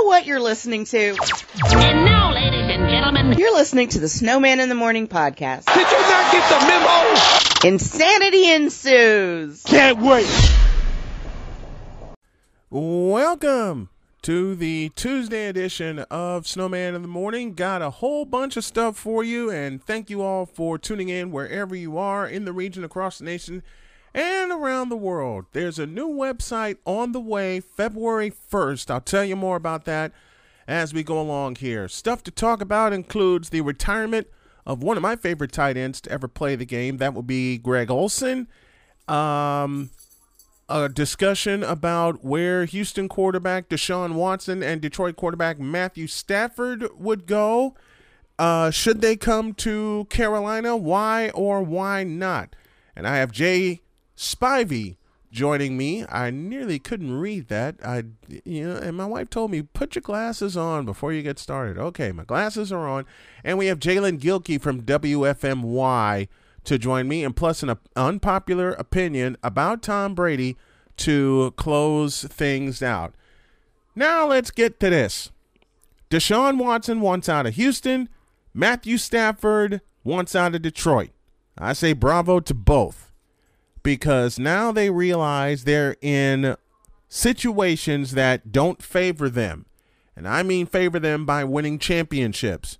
know what you're listening to? And now, ladies and gentlemen, You're listening to the Snowman in the Morning podcast. Did you not get the memo? Insanity ensues. Can't wait. Welcome to the Tuesday edition of Snowman in the Morning. Got a whole bunch of stuff for you, and thank you all for tuning in wherever you are in the region, across the nation, and around the world. There's a new website on the way February 1st. I'll tell you more about that as we go along here. Stuff to talk about includes the retirement of one of my favorite tight ends to ever play the game. That would be Greg Olsen. Um, a discussion about where Houston quarterback Deshaun Watson and Detroit quarterback Matthew Stafford would go. Uh, should they come to Carolina? Why or why not? And I have Jay Spivey joining me. I nearly couldn't read that. I, you know, and my wife told me put your glasses on before you get started. Okay, my glasses are on, and we have Jalen Gilkey from WFMY to join me, and plus an unpopular opinion about Tom Brady to close things out. Now let's get to this. Deshaun Watson wants out of Houston. Matthew Stafford wants out of Detroit. I say bravo to both because now they realize they're in situations that don't favor them. And I mean favor them by winning championships.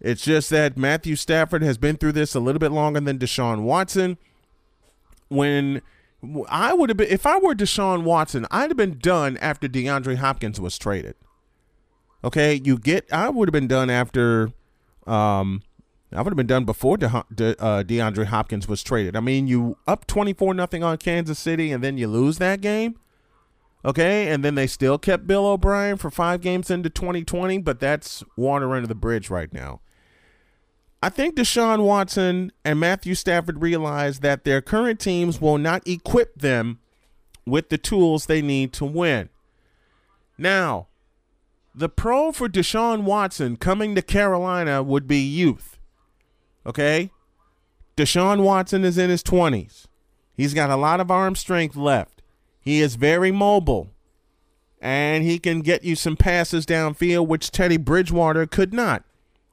It's just that Matthew Stafford has been through this a little bit longer than Deshaun Watson. When I would have been, if I were Deshaun Watson, I'd have been done after DeAndre Hopkins was traded. Okay, you get, I would have been done after, um, I would have been done before De, De, uh, DeAndre Hopkins was traded. I mean, you up 24 nothing on Kansas City and then you lose that game. Okay, and then they still kept Bill O'Brien for five games into 2020, but that's water under the bridge right now. I think Deshaun Watson and Matthew Stafford realize that their current teams will not equip them with the tools they need to win. Now, the pro for Deshaun Watson coming to Carolina would be youth. Okay? Deshaun Watson is in his 20s. He's got a lot of arm strength left. He is very mobile. And he can get you some passes downfield, which Teddy Bridgewater could not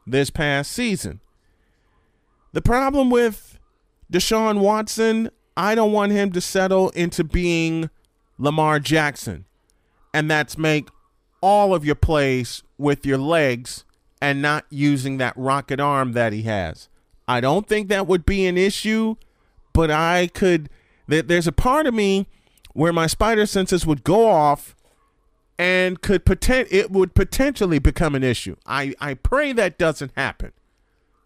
this past season. The problem with Deshaun Watson, I don't want him to settle into being Lamar Jackson. And that's make all of your plays with your legs and not using that rocket arm that he has. I don't think that would be an issue, but I could. That There's a part of me where my spider senses would go off and could potent it would potentially become an issue. I, I pray that doesn't happen.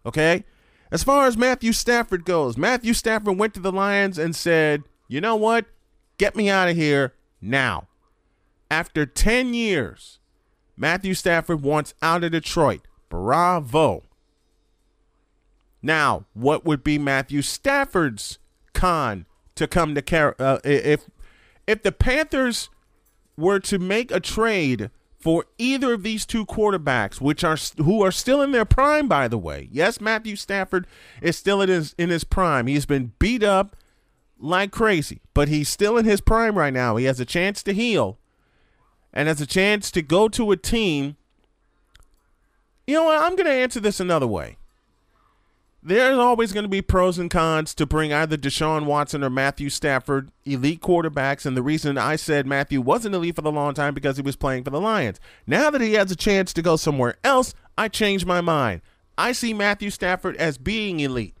Okay? As far as Matthew Stafford goes, Matthew Stafford went to the Lions and said, you know what? Get me out of here now. After 10 years, Matthew Stafford wants out of Detroit. Bravo. Now, what would be Matthew Stafford's con to come to Car- uh, if if the Panthers were to make a trade for either of these two quarterbacks, which are who are still in their prime, by the way. Yes, Matthew Stafford is still in his in his prime. He's been beat up like crazy, but he's still in his prime right now. He has a chance to heal, and has a chance to go to a team. You know what? I'm going to answer this another way. There's always going to be pros and cons to bring either Deshaun Watson or Matthew Stafford, elite quarterbacks. And the reason I said Matthew wasn't elite for the long time because he was playing for the Lions. Now that he has a chance to go somewhere else, I changed my mind. I see Matthew Stafford as being elite.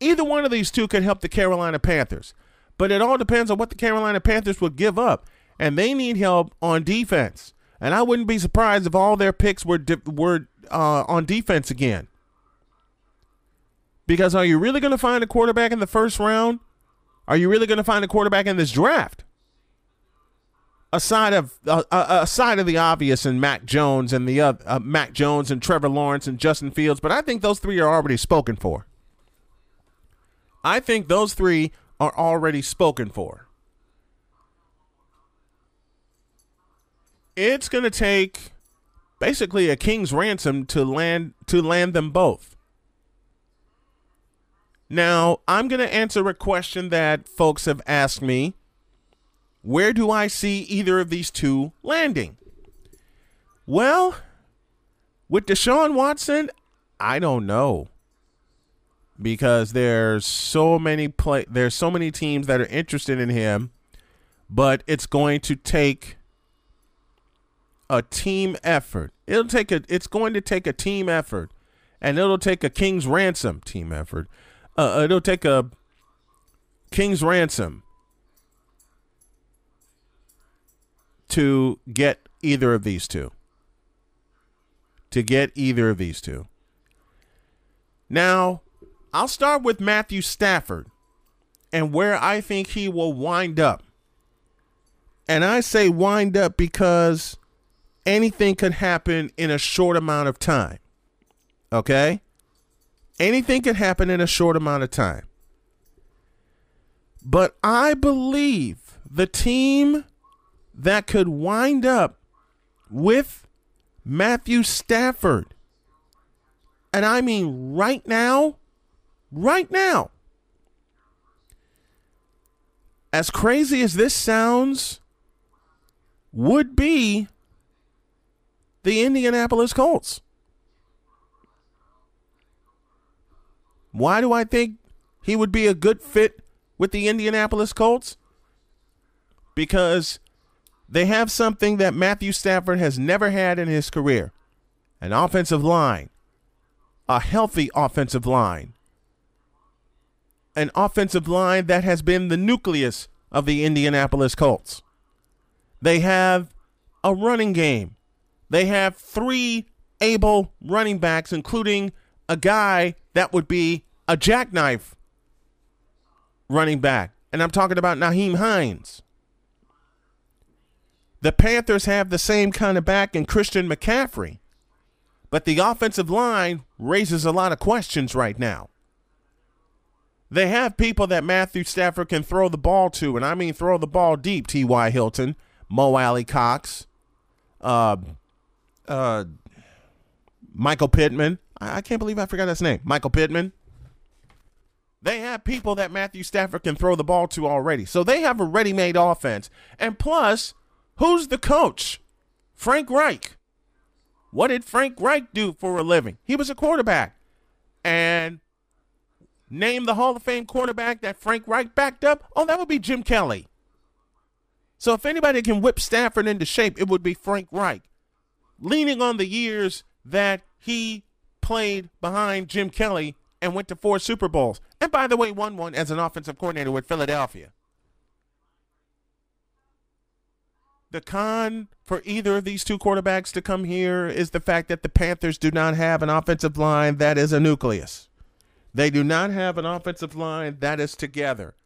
Either one of these two could help the Carolina Panthers, but it all depends on what the Carolina Panthers would give up. And they need help on defense. And I wouldn't be surprised if all their picks were, were uh, on defense again. Because are you really going to find a quarterback in the first round? Are you really going to find a quarterback in this draft? Aside of uh, uh, aside of the obvious and Mac Jones and the uh, uh, Mac Jones and Trevor Lawrence and Justin Fields, but I think those three are already spoken for. I think those three are already spoken for. It's going to take basically a king's ransom to land to land them both. Now, I'm going to answer a question that folks have asked me. Where do I see either of these two landing? Well, with Deshaun Watson, I don't know. Because there's so many play there's so many teams that are interested in him, but it's going to take a team effort. It'll take a it's going to take a team effort. And it'll take a king's ransom team effort. Uh, it'll take a king's ransom to get either of these two. To get either of these two. Now, I'll start with Matthew Stafford and where I think he will wind up. And I say wind up because anything could happen in a short amount of time. Okay? Anything can happen in a short amount of time. But I believe the team that could wind up with Matthew Stafford, and I mean right now, right now, as crazy as this sounds, would be the Indianapolis Colts. Why do I think he would be a good fit with the Indianapolis Colts? Because they have something that Matthew Stafford has never had in his career an offensive line, a healthy offensive line, an offensive line that has been the nucleus of the Indianapolis Colts. They have a running game. They have three able running backs, including a guy that would be a jackknife running back. And I'm talking about Nyheim Hines. The Panthers have the same kind of back in Christian McCaffrey. But the offensive line raises a lot of questions right now. They have people that Matthew Stafford can throw the ball to, and I mean throw the ball deep. T.Y. Hilton, Mo Alie-Cox, uh, uh, Michael Pittman. I, I can't believe I forgot his name. Michael Pittman. They have people that Matthew Stafford can throw the ball to already. So they have a ready made offense. And plus, who's the coach? Frank Reich. What did Frank Reich do for a living? He was a quarterback. And name the Hall of Fame quarterback that Frank Reich backed up? Oh, that would be Jim Kelly. So if anybody can whip Stafford into shape, it would be Frank Reich. Leaning on the years that he played behind Jim Kelly and went to four Super Bowls. And by the way, won one as an offensive coordinator with Philadelphia. The con for either of these two quarterbacks to come here is the fact that the Panthers do not have an offensive line that is a nucleus. They do not have an offensive line that is together.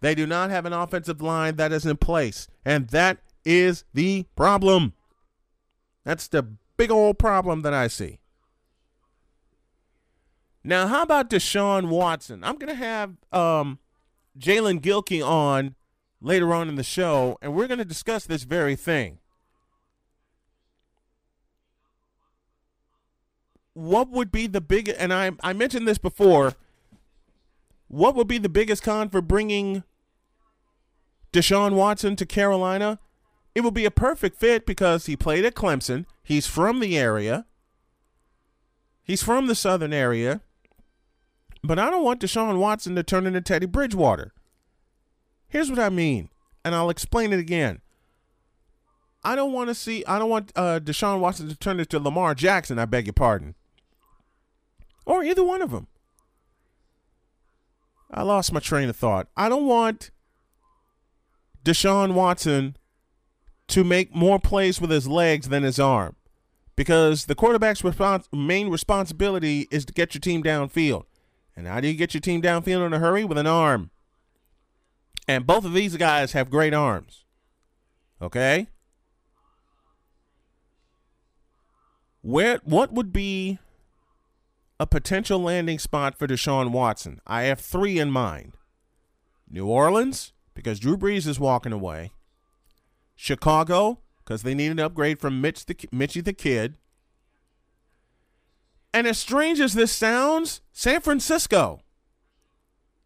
They do not have an offensive line that is in place. And that is the problem. That's the big old problem that I see. Now, how about Deshaun Watson? I'm going to have um, Jalen Gilkey on later on in the show, and we're going to discuss this very thing. What would be the big, and I, I mentioned this before, what would be the biggest con for bringing Deshaun Watson to Carolina? It would be a perfect fit because he played at Clemson. He's from the area. He's from the southern area. But I don't want Deshaun Watson to turn into Teddy Bridgewater. Here's what I mean, and I'll explain it again. I don't want to see. I don't want uh, Deshaun Watson to turn into Lamar Jackson. I beg your pardon, or either one of them. I lost my train of thought. I don't want Deshaun Watson to make more plays with his legs than his arm, because the quarterback's respons- main responsibility is to get your team downfield. And how do you get your team downfield in a hurry? With an arm. And both of these guys have great arms. Okay? Where what would be a potential landing spot for Deshaun Watson? I have three in mind. New Orleans, because Drew Brees is walking away. Chicago, because they need an upgrade from Mitch the Mitchy the Kid. And as strange as this sounds, San Francisco.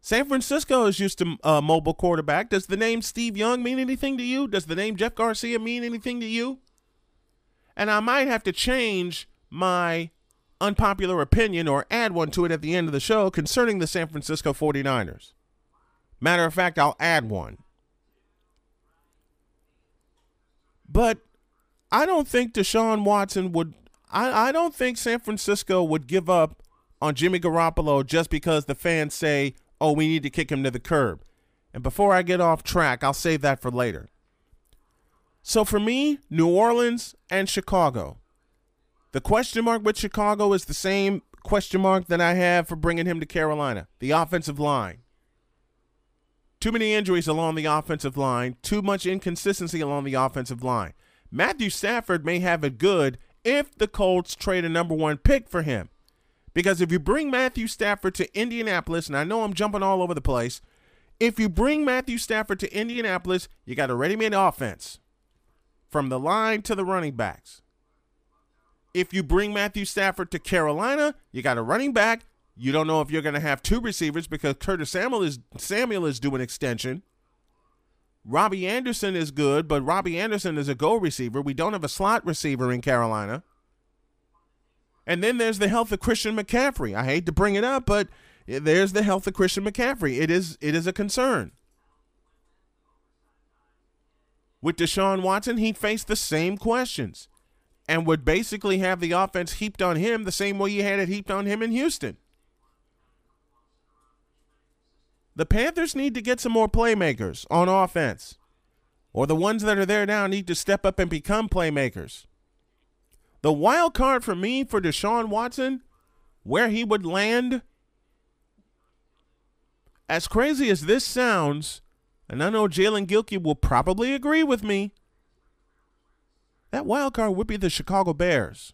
San Francisco is used to a uh, mobile quarterback. Does the name Steve Young mean anything to you? Does the name Jeff Garcia mean anything to you? And I might have to change my unpopular opinion or add one to it at the end of the show concerning the San Francisco 49ers. Matter of fact, I'll add one. But I don't think Deshaun Watson would. I, I don't think San Francisco would give up on Jimmy Garoppolo just because the fans say, oh, we need to kick him to the curb. And before I get off track, I'll save that for later. So for me, New Orleans and Chicago. The question mark with Chicago is the same question mark that I have for bringing him to Carolina the offensive line. Too many injuries along the offensive line, too much inconsistency along the offensive line. Matthew Stafford may have it good if the Colts trade a number one pick for him. Because if you bring Matthew Stafford to Indianapolis, and I know I'm jumping all over the place, if you bring Matthew Stafford to Indianapolis, you got a ready made offense from the line to the running backs. If you bring Matthew Stafford to Carolina, you got a running back. You don't know if you're going to have two receivers because Curtis Samuel is Samuel is doing extension. Robbie Anderson is good, but Robbie Anderson is a go receiver. We don't have a slot receiver in Carolina. And then there's the health of Christian McCaffrey. I hate to bring it up, but there's the health of Christian McCaffrey. It is it is a concern. With Deshaun Watson, he faced the same questions and would basically have the offense heaped on him the same way you had it heaped on him in Houston. The Panthers need to get some more playmakers on offense, or the ones that are there now need to step up and become playmakers. The wild card for me for Deshaun Watson, where he would land, as crazy as this sounds, and I know Jalen Gilkey will probably agree with me, that wild card would be the Chicago Bears.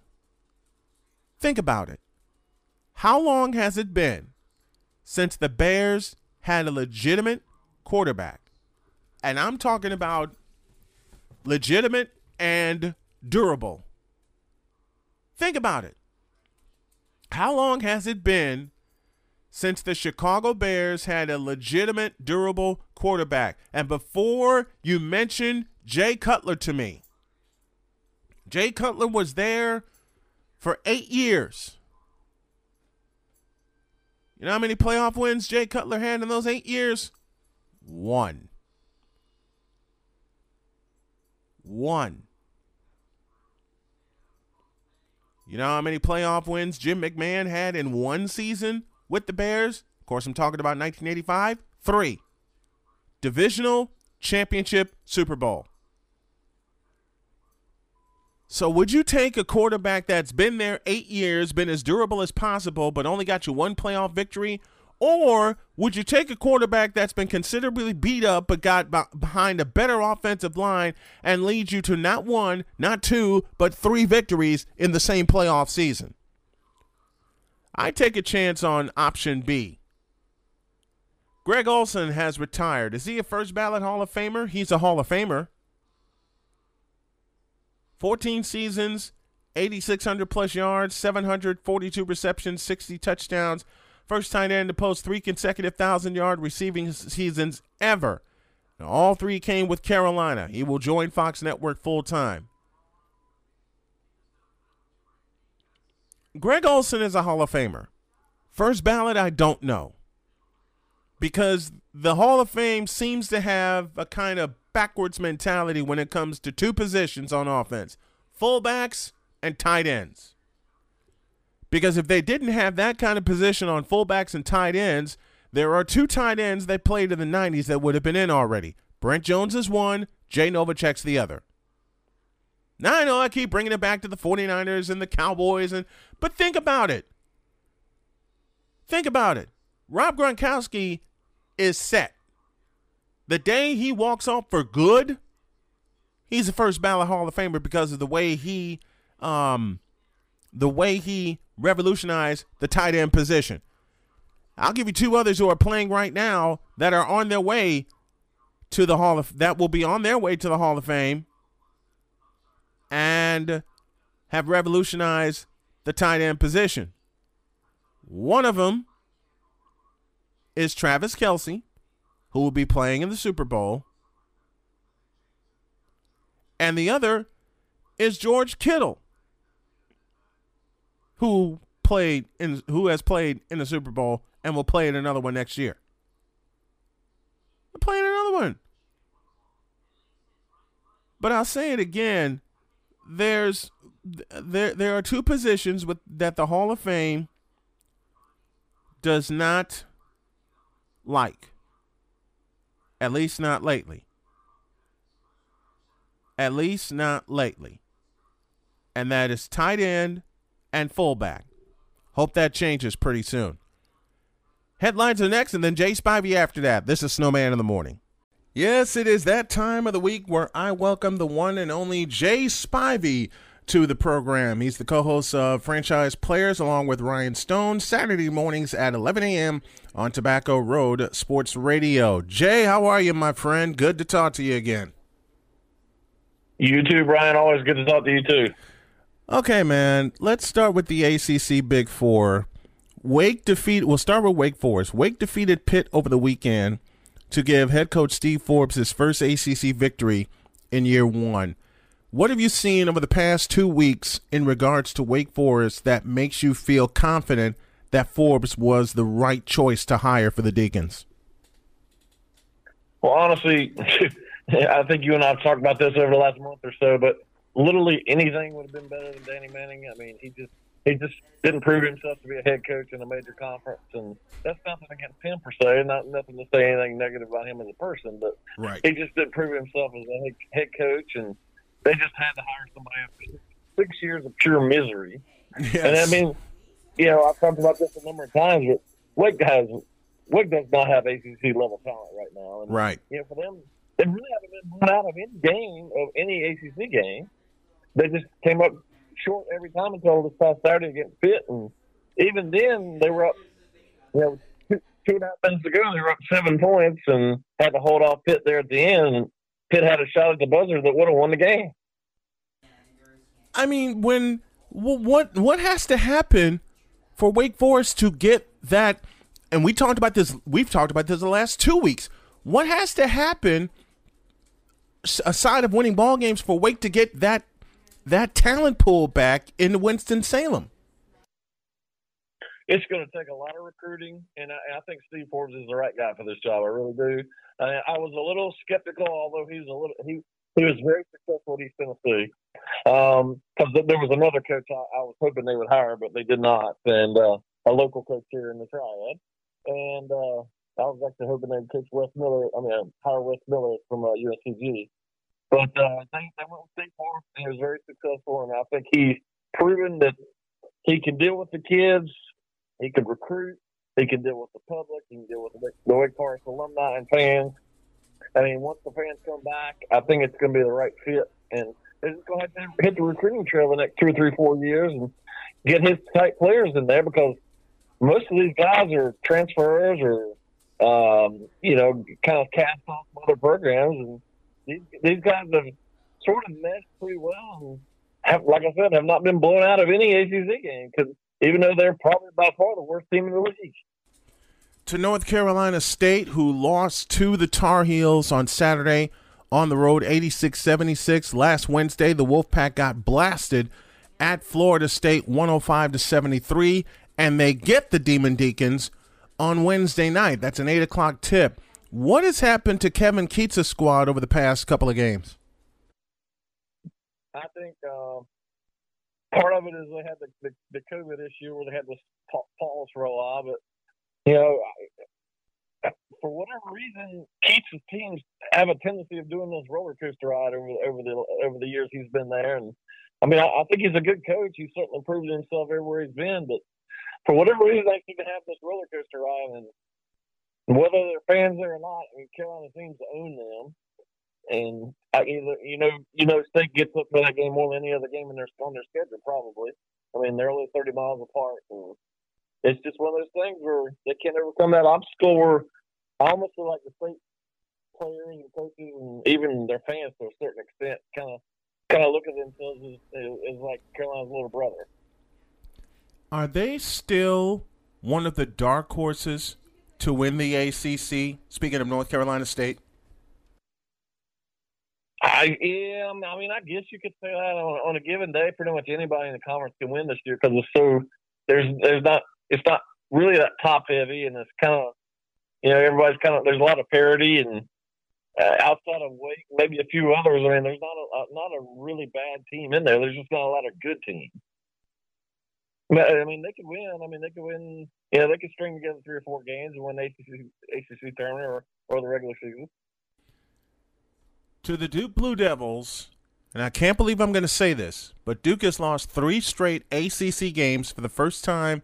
Think about it. How long has it been since the Bears had a legitimate quarterback? And I'm talking about legitimate and durable. Think about it. How long has it been since the Chicago Bears had a legitimate, durable quarterback? And before you mention Jay Cutler to me, Jay Cutler was there for eight years. You know how many playoff wins Jay Cutler had in those eight years? One. One. You know how many playoff wins Jim McMahon had in one season with the Bears? Of course, I'm talking about 1985. Three. Divisional championship Super Bowl. So, would you take a quarterback that's been there eight years, been as durable as possible, but only got you one playoff victory? Or would you take a quarterback that's been considerably beat up but got behind a better offensive line and leads you to not one, not two, but three victories in the same playoff season? I take a chance on option B. Greg Olsen has retired. Is he a first ballot Hall of Famer? He's a Hall of Famer. 14 seasons, 8,600 plus yards, 742 receptions, 60 touchdowns. First tight end to post three consecutive 1,000 yard receiving seasons ever. Now, all three came with Carolina. He will join Fox Network full time. Greg Olsen is a Hall of Famer. First ballot, I don't know. Because the Hall of Fame seems to have a kind of backwards mentality when it comes to two positions on offense fullbacks and tight ends. Because if they didn't have that kind of position on fullbacks and tight ends, there are two tight ends that played in the 90s that would have been in already. Brent Jones is one, Jay Novacek's the other. Now I know I keep bringing it back to the 49ers and the Cowboys and but think about it. Think about it. Rob Gronkowski is set. The day he walks off for good, he's the first ballot Hall of Famer because of the way he um the way he revolutionized the tight end position. I'll give you two others who are playing right now that are on their way to the Hall of that will be on their way to the Hall of Fame and have revolutionized the tight end position. One of them is Travis Kelce who will be playing in the Super Bowl. And the other is George Kittle, who played in who has played in the Super Bowl and will play in another one next year. Playing another one. But I'll say it again. There's there there are two positions with that the Hall of Fame does not like. At least not lately. At least not lately. And that is tight end and fullback. Hope that changes pretty soon. Headlines are next, and then Jay Spivey after that. This is Snowman in the Morning. Yes, it is that time of the week where I welcome the one and only Jay Spivey to the program. He's the co host of Franchise Players along with Ryan Stone, Saturday mornings at 11 a.m. on Tobacco Road Sports Radio. Jay, how are you, my friend? Good to talk to you again. You too, Brian. Always good to talk to you too. Okay, man. Let's start with the ACC Big Four. Wake defeat. We'll start with Wake Forest. Wake defeated Pitt over the weekend to give head coach Steve Forbes his first ACC victory in year one. What have you seen over the past two weeks in regards to Wake Forest that makes you feel confident that Forbes was the right choice to hire for the Deacons? Well, honestly, I think you and I have talked about this over the last month or so, but literally anything would have been better than Danny Manning. I mean, he just he just didn't prove himself to be a head coach in a major conference, and that's nothing against him per se. Not nothing to say anything negative about him as a person, but right. he just didn't prove himself as a head, head coach, and they just had to hire somebody after six years of pure misery. Yes. And I mean, you know, I've talked about this a number of times, but Wake has Wake does not have ACC level talent right now, and right. you know, for them, they really haven't been blown out of any game of any ACC game. They just came up short every time until this past Saturday against Pitt, and even then they were up. You know, two, two and a half minutes ago they were up seven points and had to hold off Pitt there at the end. Pitt had a shot at the buzzer that would have won the game. I mean, when what what has to happen for Wake Forest to get that? And we talked about this. We've talked about this the last two weeks. What has to happen aside of winning ball games for Wake to get that that talent pool back in Winston Salem? It's going to take a lot of recruiting, and I, I think Steve Forbes is the right guy for this job. I really do. Uh, I was a little skeptical, although he's a little he he was very successful at East Tennessee. Because um, there was another coach I, I, was hoping they would hire, but they did not, and uh, a local coach here in the Triad. And uh, I was actually hoping they'd coach Wes Miller. I mean, uh, hire Wes Miller from uh, UNCG. But uh, they, they went with Steve Forbes, and he was very successful. And I think he's proven that he can deal with the kids, he can recruit, he can deal with the public, he can deal with the, Wake Forest alumni and fans. I mean, once the fans come back, I think it's going to be the right fit. And just going to hit the recruiting trail the next two or three, four years and get his type players in there because most of these guys are transfers or, um, you know, kind of cast off other programs. And these, these guys have sort of meshed pretty well. And have, like I said, have not been blown out of any ACC game because even though they're probably by far the worst team in the league to North Carolina State, who lost to the Tar Heels on Saturday on the road 86 76. Last Wednesday, the Wolfpack got blasted at Florida State 105 to 73, and they get the Demon Deacons on Wednesday night. That's an 8 o'clock tip. What has happened to Kevin Keatts' squad over the past couple of games? I think uh, part of it is they had the, the, the COVID issue where they had this pause for a while, but you know, for whatever reason, Keatts' teams have a tendency of doing this roller coaster ride over over the over the years he's been there. And I mean, I, I think he's a good coach. He's certainly proven himself everywhere he's been. But for whatever reason, they seem to have this roller coaster ride, and whether they're fans there or not, I mean, Carolina seems to own them. And I either you know you know State gets up for that game more than any other game in their on their schedule probably. I mean, they're only thirty miles apart. And, it's just one of those things where they can't overcome that obstacle where I almost feel like the state players and coaches and even their fans to a certain extent kind of kind of look at themselves as, as like Carolina's little brother. Are they still one of the dark horses to win the ACC? Speaking of North Carolina State. I yeah, I mean, I guess you could say that on, on a given day, pretty much anybody in the conference can win this year because it's so there's there's not it's not really that top heavy, and it's kind of you know everybody's kind of there's a lot of parity and uh, outside of Wake, maybe a few others. I mean, there's not a not a really bad team in there. There's just not a lot of good teams. I mean, they could win. I mean, they could win. Yeah, they could string together three or four games and win ACC, ACC tournament or, or the regular season. To the Duke Blue Devils, and I can't believe I'm going to say this, but Duke has lost three straight ACC games for the first time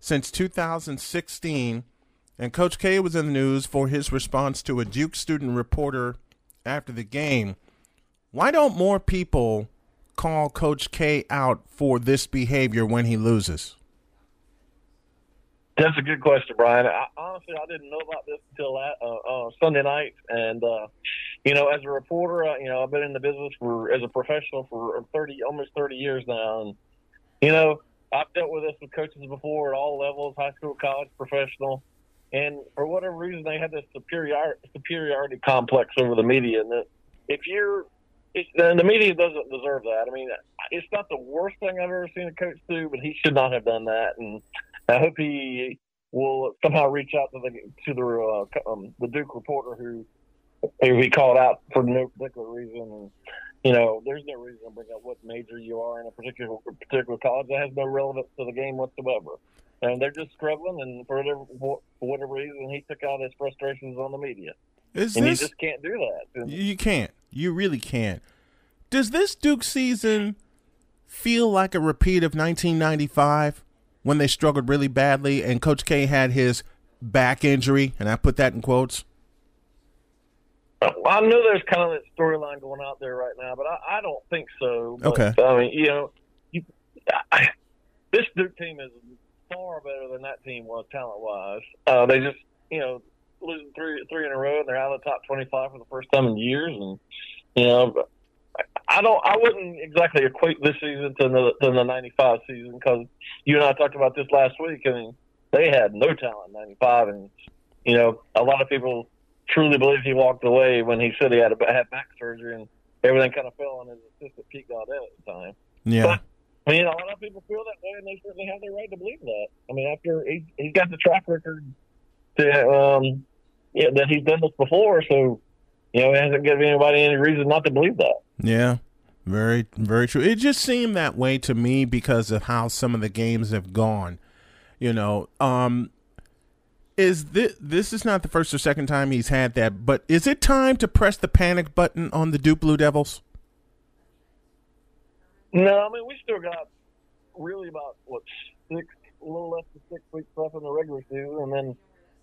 since 2016. And Coach K was in the news for his response to a Duke student reporter after the game. Why don't more people call Coach K out for this behavior when he loses? That's a good question, Brian. I, honestly, I didn't know about this until uh, uh, Sunday night, and uh, you know, as a reporter, uh, you know, I've been in the business for as a professional for thirty, almost thirty years now, and you know, I've dealt with this with coaches before at all levels, high school, college, professional, and for whatever reason, they had this superiority superiority complex over the media, and that if you're and the media doesn't deserve that. I mean, it's not the worst thing I've ever seen a coach do, but he should not have done that. And I hope he will somehow reach out to the to the uh, um, the Duke reporter who who be called out for no particular reason. And, you know, there's no reason to bring up what major you are in a particular particular college. That has no relevance to the game whatsoever. And they're just scrubbing, and for whatever for whatever reason, he took out his frustrations on the media. Is and this, you just can't do that. You can't. You really can't. Does this Duke season feel like a repeat of 1995 when they struggled really badly and Coach K had his back injury, and I put that in quotes? Well, I know there's kind of that storyline going out there right now, but I, I don't think so. But, Okay. I mean, you know, you, I, this Duke team is far better than that team was talent wise. Uh, they just, you know, losing three three in a row, and they're out of the top 25 for the first time in years. And you know, I don't, I wouldn't exactly equate this season to the to the '95 season because you and I talked about this last week. I mean, they had no talent '95, and you know, a lot of people truly believe he walked away when he said he had a, had back surgery, and everything kind of fell on his assistant Pete Gaudet at the time. Yeah. I mean, a lot of people feel that way, and they certainly have their right to believe that. I mean, after he, he's got the track record to, um, yeah, that he's done this before, so you know, it hasn't given anybody any reason not to believe that. Yeah. Very, very true. It just seemed that way to me because of how some of the games have gone. You know, um, is this this is not the first or second time he's had that, but is it time to press the panic button on the Duke Blue Devils? No, I mean we still got really about what six, a little less than six weeks left in the regular season, and then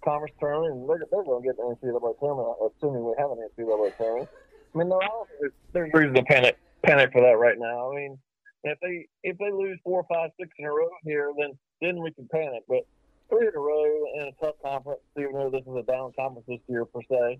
conference tournament, and they're, they're going to get the NCAA tournament, uh, assuming we have an NCAA tournament. I mean, no, there's, there's reason to panic panic for that right now. I mean, if they if they lose four, five, six in a row here, then then we can panic. But three in a row in a tough conference, even though this is a down conference this year per se,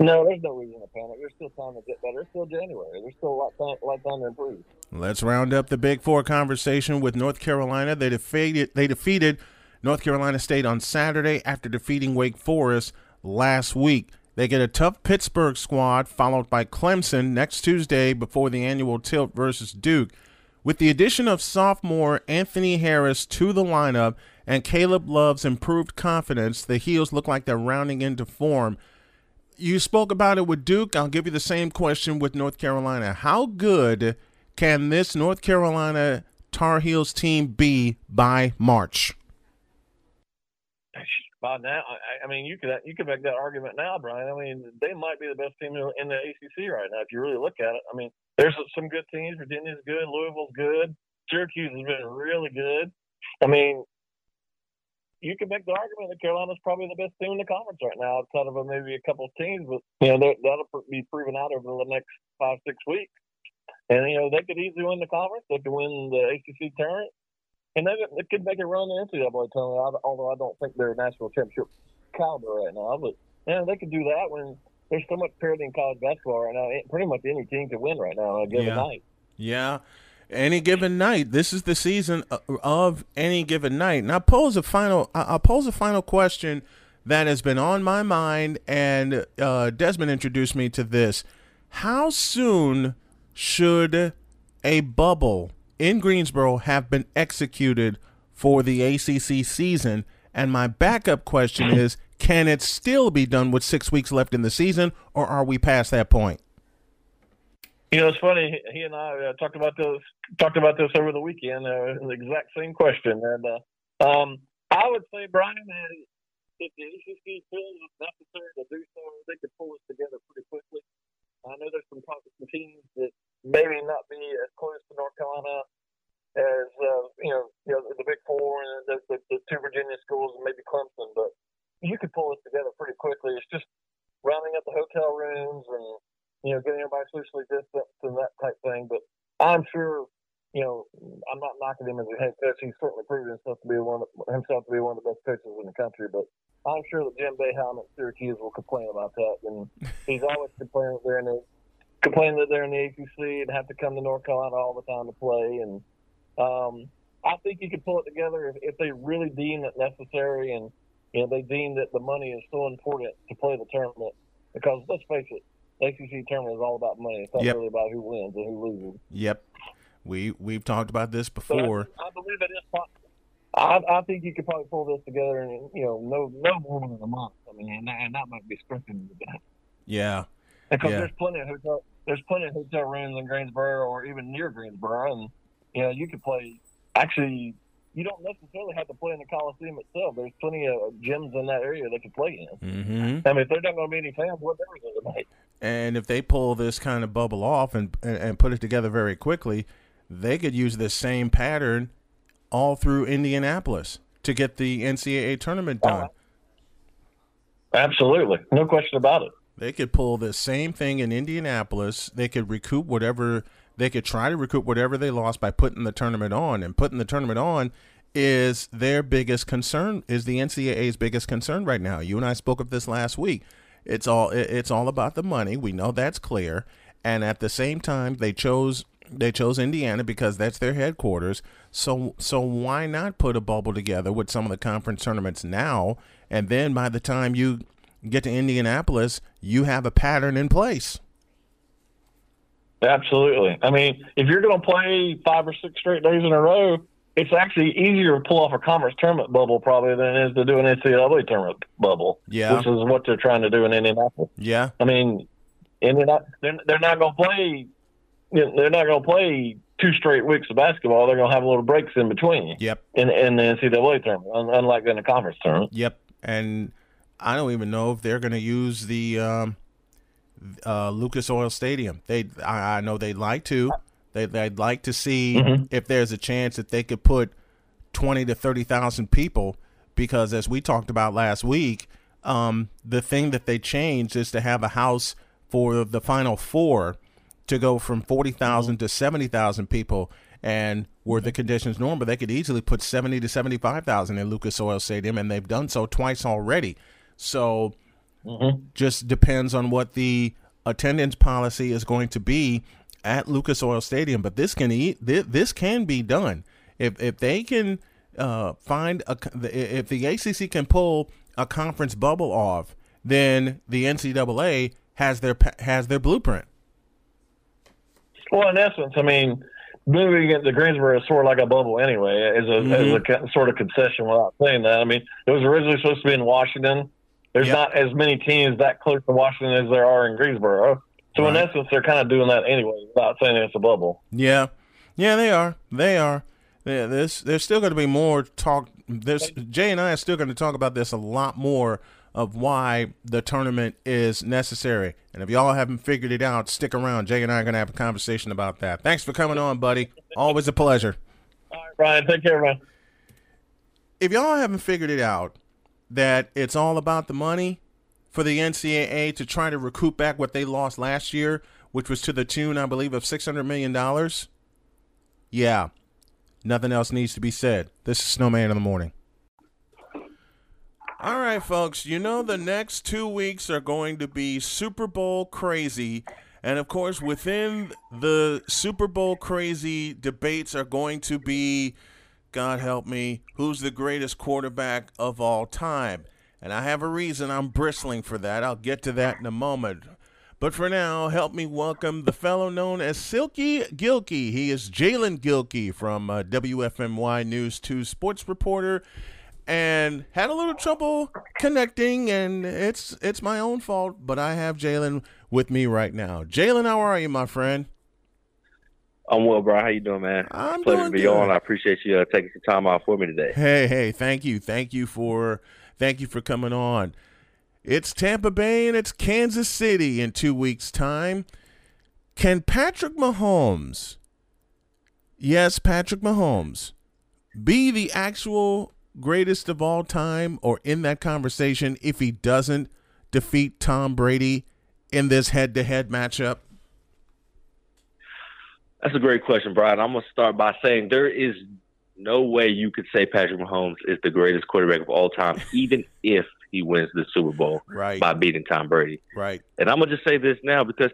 no, there's no reason to panic. There's still time to get better. It's still January. There's still a lot time, a lot time to improve. Let's round up the Big Four conversation with North Carolina. They defeated they defeated North Carolina State on Saturday after defeating Wake Forest last week. They get a tough Pittsburgh squad, followed by Clemson next Tuesday before the annual tilt versus Duke. With the addition of sophomore Anthony Harris to the lineup and Caleb Love's improved confidence, the Heels look like they're rounding into form. You spoke about it with Duke. I'll give you the same question with North Carolina. How good can this North Carolina Tar Heels team be by March? By now, I, I mean you could you could make that argument now, Brian. I mean they might be the best team in the ACC right now if you really look at it. I mean there's some good teams. Virginia's good, Louisville's good, Syracuse has been really good. I mean you can make the argument that Carolina's probably the best team in the conference right now, outside of a, maybe a couple of teams. But you know that'll be proven out over the next five six weeks. And you know they could easily win the conference. They could win the ACC tournament, and they, they could make a run in the NCAA tournament. Although I don't think they're national championship caliber right now, but yeah, they could do that when there's so much parity in college basketball right now. Pretty much any team can win right now on a given Yeah. night. Yeah. Any given night. This is the season of any given night. And I pose a final. I- I'll pose a final question that has been on my mind, and uh, Desmond introduced me to this. How soon should a bubble in Greensboro have been executed for the ACC season? And my backup question is can it still be done with six weeks left in the season, or are we past that point? You know, it's funny. He and I uh, talked about this talked about this over the weekend. Uh, the exact same question, and uh, um, I would say, Brian, that if the ACC feels it's necessary to do so, they could pull this together pretty quickly. I know there's some some teams that maybe not be as close to North Carolina as uh, you know, you know, the Big Four and the, the, the two Virginia schools and maybe Clemson, but you could pull this together pretty quickly. It's just rounding up the hotel rooms and you know getting everybody socially distanced and that type thing. But I'm sure, you know, I'm not knocking him as a head coach. He's certainly proven himself to be one of, himself to be one of the best coaches in the country. But I'm sure that Jim Boeheim at Syracuse will complain about that, and he's always complaining that they're in the complaining that they're in the ACC and have to come to North Carolina all the time to play. And um, I think you could pull it together if, if they really deem it necessary and you know, they deem that the money is so important to play the tournament because let's face it, the ACC tournament is all about money. It's not Yep. really about who wins and who loses. Yep. We we've talked about this before. I, I believe it is possible. I, I think you could probably pull this together in you know no no more than a month. I mean, and that, and that might be down Yeah. because Yeah. there's plenty of hotel there's plenty of hotel rooms in Greensboro or even near Greensboro, and you know you could play. Actually, you don't necessarily have to play in the Coliseum itself. There's plenty of gyms in that area they could play in. Mm-hmm. I mean, if there's not going to be any fans, what difference does it make? And if they pull this kind of bubble off and, and and put it together very quickly, they could use this same pattern all through Indianapolis to get the NCAA tournament done. Absolutely, no question about it. They could pull the same thing in Indianapolis. They could recoup whatever they could try to recoup whatever they lost by putting the tournament on. And putting the tournament on is their biggest concern. Is the NCAA's biggest concern right now. You and I spoke of this last week. It's all it's all about the money. We know that's clear. And at the same time, they chose they chose Indiana because that's their headquarters. So so why not put a bubble together with some of the conference tournaments now? And then by the time you get to Indianapolis, you have a pattern in place. Absolutely. I mean, if you're going to play five or six straight days in a row, it's actually easier to pull off a conference tournament bubble probably than it is to do an NCAA tournament bubble. Yeah. Which is what they're trying to do in Indianapolis. Yeah. I mean, Indiana, they're, they're not going to play. You know, they're not going to play two straight weeks of basketball. They're going to have little breaks in between Yep. in, in the NCAA tournament, unlike in the conference tournament. Yep. And I don't even know if they're going to use the um, uh, Lucas Oil Stadium. They, I, I know they'd like to. They, they'd like to see mm-hmm. if there's a chance that they could put twenty to thirty thousand people. Because as we talked about last week, um, the thing that they changed is to have a house for the final four to go from 40,000 mm-hmm. to 70,000 people. And were the conditions normal, they could easily put 70 to 75,000 in Lucas Oil Stadium, and they've done so twice already. So mm-hmm. just depends on what the attendance policy is going to be at Lucas Oil Stadium. But this can eat, this can be done if if they can uh, find a if the ACC can pull a conference bubble off, then the NCAA has their has their blueprint. Well, in essence, I mean, moving into Greensboro is sort of like a bubble anyway, as a, as a sort of concession without saying that. I mean, it was originally supposed to be in Washington. There's Yep. not as many teams that close to Washington as there are in Greensboro. So in essence, they're kind of doing that anyway without saying it's a bubble. Yeah, yeah, they are. They are. Yeah, there's there's still going to be more talk. There's Jay and I are still going to talk about this a lot more of why the tournament is necessary. And if y'all haven't figured it out, stick around. Jay and I are going to have a conversation about that. Thanks for coming on, buddy. Always a pleasure. All right, Brian, take care, man. If y'all haven't figured it out that it's all about the money for the NCAA to try to recoup back what they lost last year, which was to the tune, I believe, of six hundred million dollars. Yeah, nothing else needs to be said. This is Snowman in the morning. All right, folks. You know the next two weeks are going to be Super Bowl crazy. And of course, within the Super Bowl crazy debates are going to be, God help me, who's the greatest quarterback of all time? And I have a reason I'm bristling for that. I'll get to that in a moment. But for now, help me welcome the fellow known as Silky Gilkey. He is Jalen Gilkey from uh, WFMY News 2 sports reporter and had a little trouble connecting and it's it's my own fault, but I have Jalen with me right now. Jalen, how are you, my friend? I'm well, bro. How you doing, man? I'm Pleasure doing to be good. on. I appreciate you uh, taking some time off for me today. Hey, hey, thank you. Thank you for thank you for coming on. It's Tampa Bay and it's Kansas City in 2 weeks time. Can Patrick Mahomes Yes, Patrick Mahomes be the actual greatest of all time or in that conversation if he doesn't defeat Tom Brady in this head-to-head matchup? That's a great question, Brian. I'm gonna start by saying there is no way you could say Patrick Mahomes is the greatest quarterback of all time, even if he wins the Super Bowl Right. by beating Tom Brady. Right. And I'm gonna just say this now because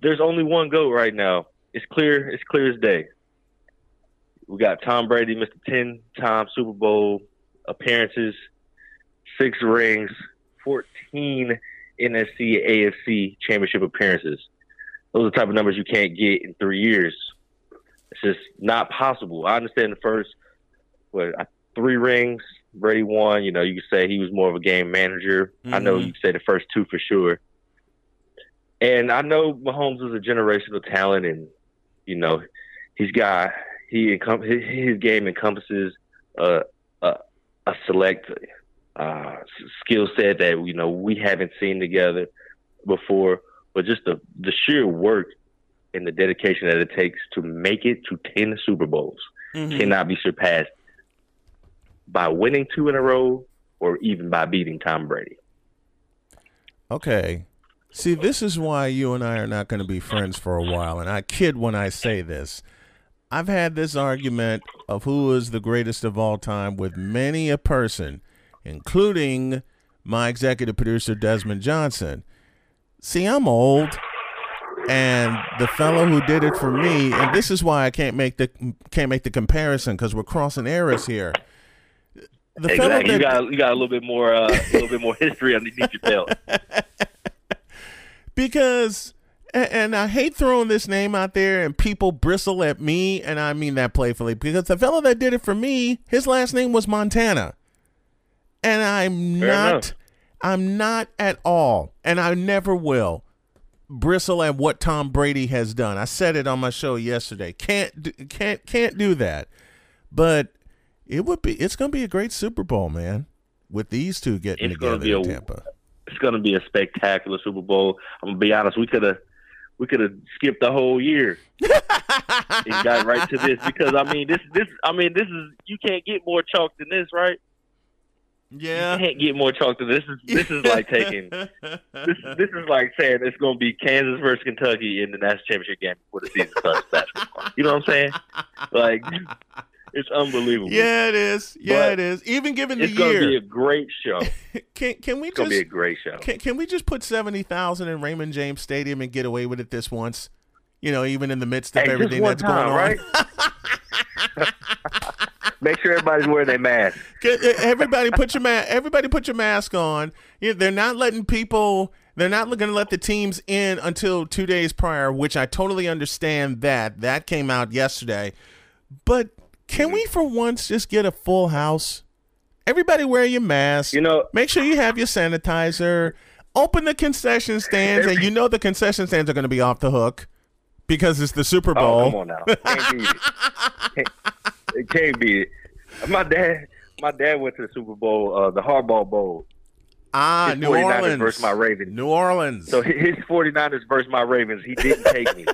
there's only one goat right now. It's clear. It's clear as day. We got Tom Brady, Mr. Ten time Super Bowl appearances, six rings, 14 NFC, AFC championship appearances. Those are the type of numbers you can't get in three years. It's just not possible. I understand the first, what, uh, three rings, Brady won. You know, you could say he was more of a game manager. I know Mhm. you could say the first two for sure. And I know Mahomes is a generational talent, and you know, he's got he his, his game encompasses a a, a select uh, skill set that you know we haven't seen together before. But just the the sheer work and the dedication that it takes to make it to ten Super Bowls Mhm. cannot be surpassed by winning two in a row or even by beating Tom Brady. Okay. See, this is why you and I are not going to be friends for a while. And I kid when I say this. I've had this argument of who is the greatest of all time with many a person, including my executive producer, Desmond Johnson. See, I'm old. And the fellow who did it for me, and this is why I can't make the can't make the comparison because we're crossing eras here. The fellow exactly. You got you got a little bit more uh, a little bit more history underneath your belt. because and, and I hate throwing this name out there and people bristle at me and I mean that playfully because the fellow that did it for me his last name was Montana and I'm Fair not enough. I'm not at all and I never will bristle at what Tom Brady has done I said it on my show yesterday can't do, can't can't do that but it would be it's going to be a great Super Bowl man with these two getting It's gonna together be in a- Tampa It's going to be a spectacular Super Bowl. I'm gonna be honest. We could have we could have skipped the whole year and got right to this because I mean this this I mean this is you can't get more chalk than this, right? Yeah You can't get more chalk than this. Is this is like taking this this is like saying it's going to be Kansas versus Kentucky in the national championship game before the season starts. basketball. You know what I'm saying? Like it's unbelievable. Yeah, it is. Yeah, But it is. Even given the It's going to be year, a great show. Can can we going to be a great show. can, can we just put seventy thousand in Raymond James Stadium and get away with it this once? You know, even in the midst of Hey, just everything that's time, going on. right? Make sure everybody's wearing their mask. Get- everybody put your ma- everybody put your mask on. They're not letting people. They're not going to let the teams in until two days prior, which I totally understand. That that came out yesterday, but can we for once just get a full house? Everybody wear your mask. You know, Make sure you have your sanitizer. Open the concession stands, and you know the concession stands are going to be off the hook because it's the Super Bowl. Oh, come on now. It. Can't, be. it. My dad, my dad went to the Super Bowl, uh, the Harbaugh Bowl. Ah, His New 49ers Orleans versus my Ravens. New Orleans. So his 49ers versus my Ravens, he didn't take me.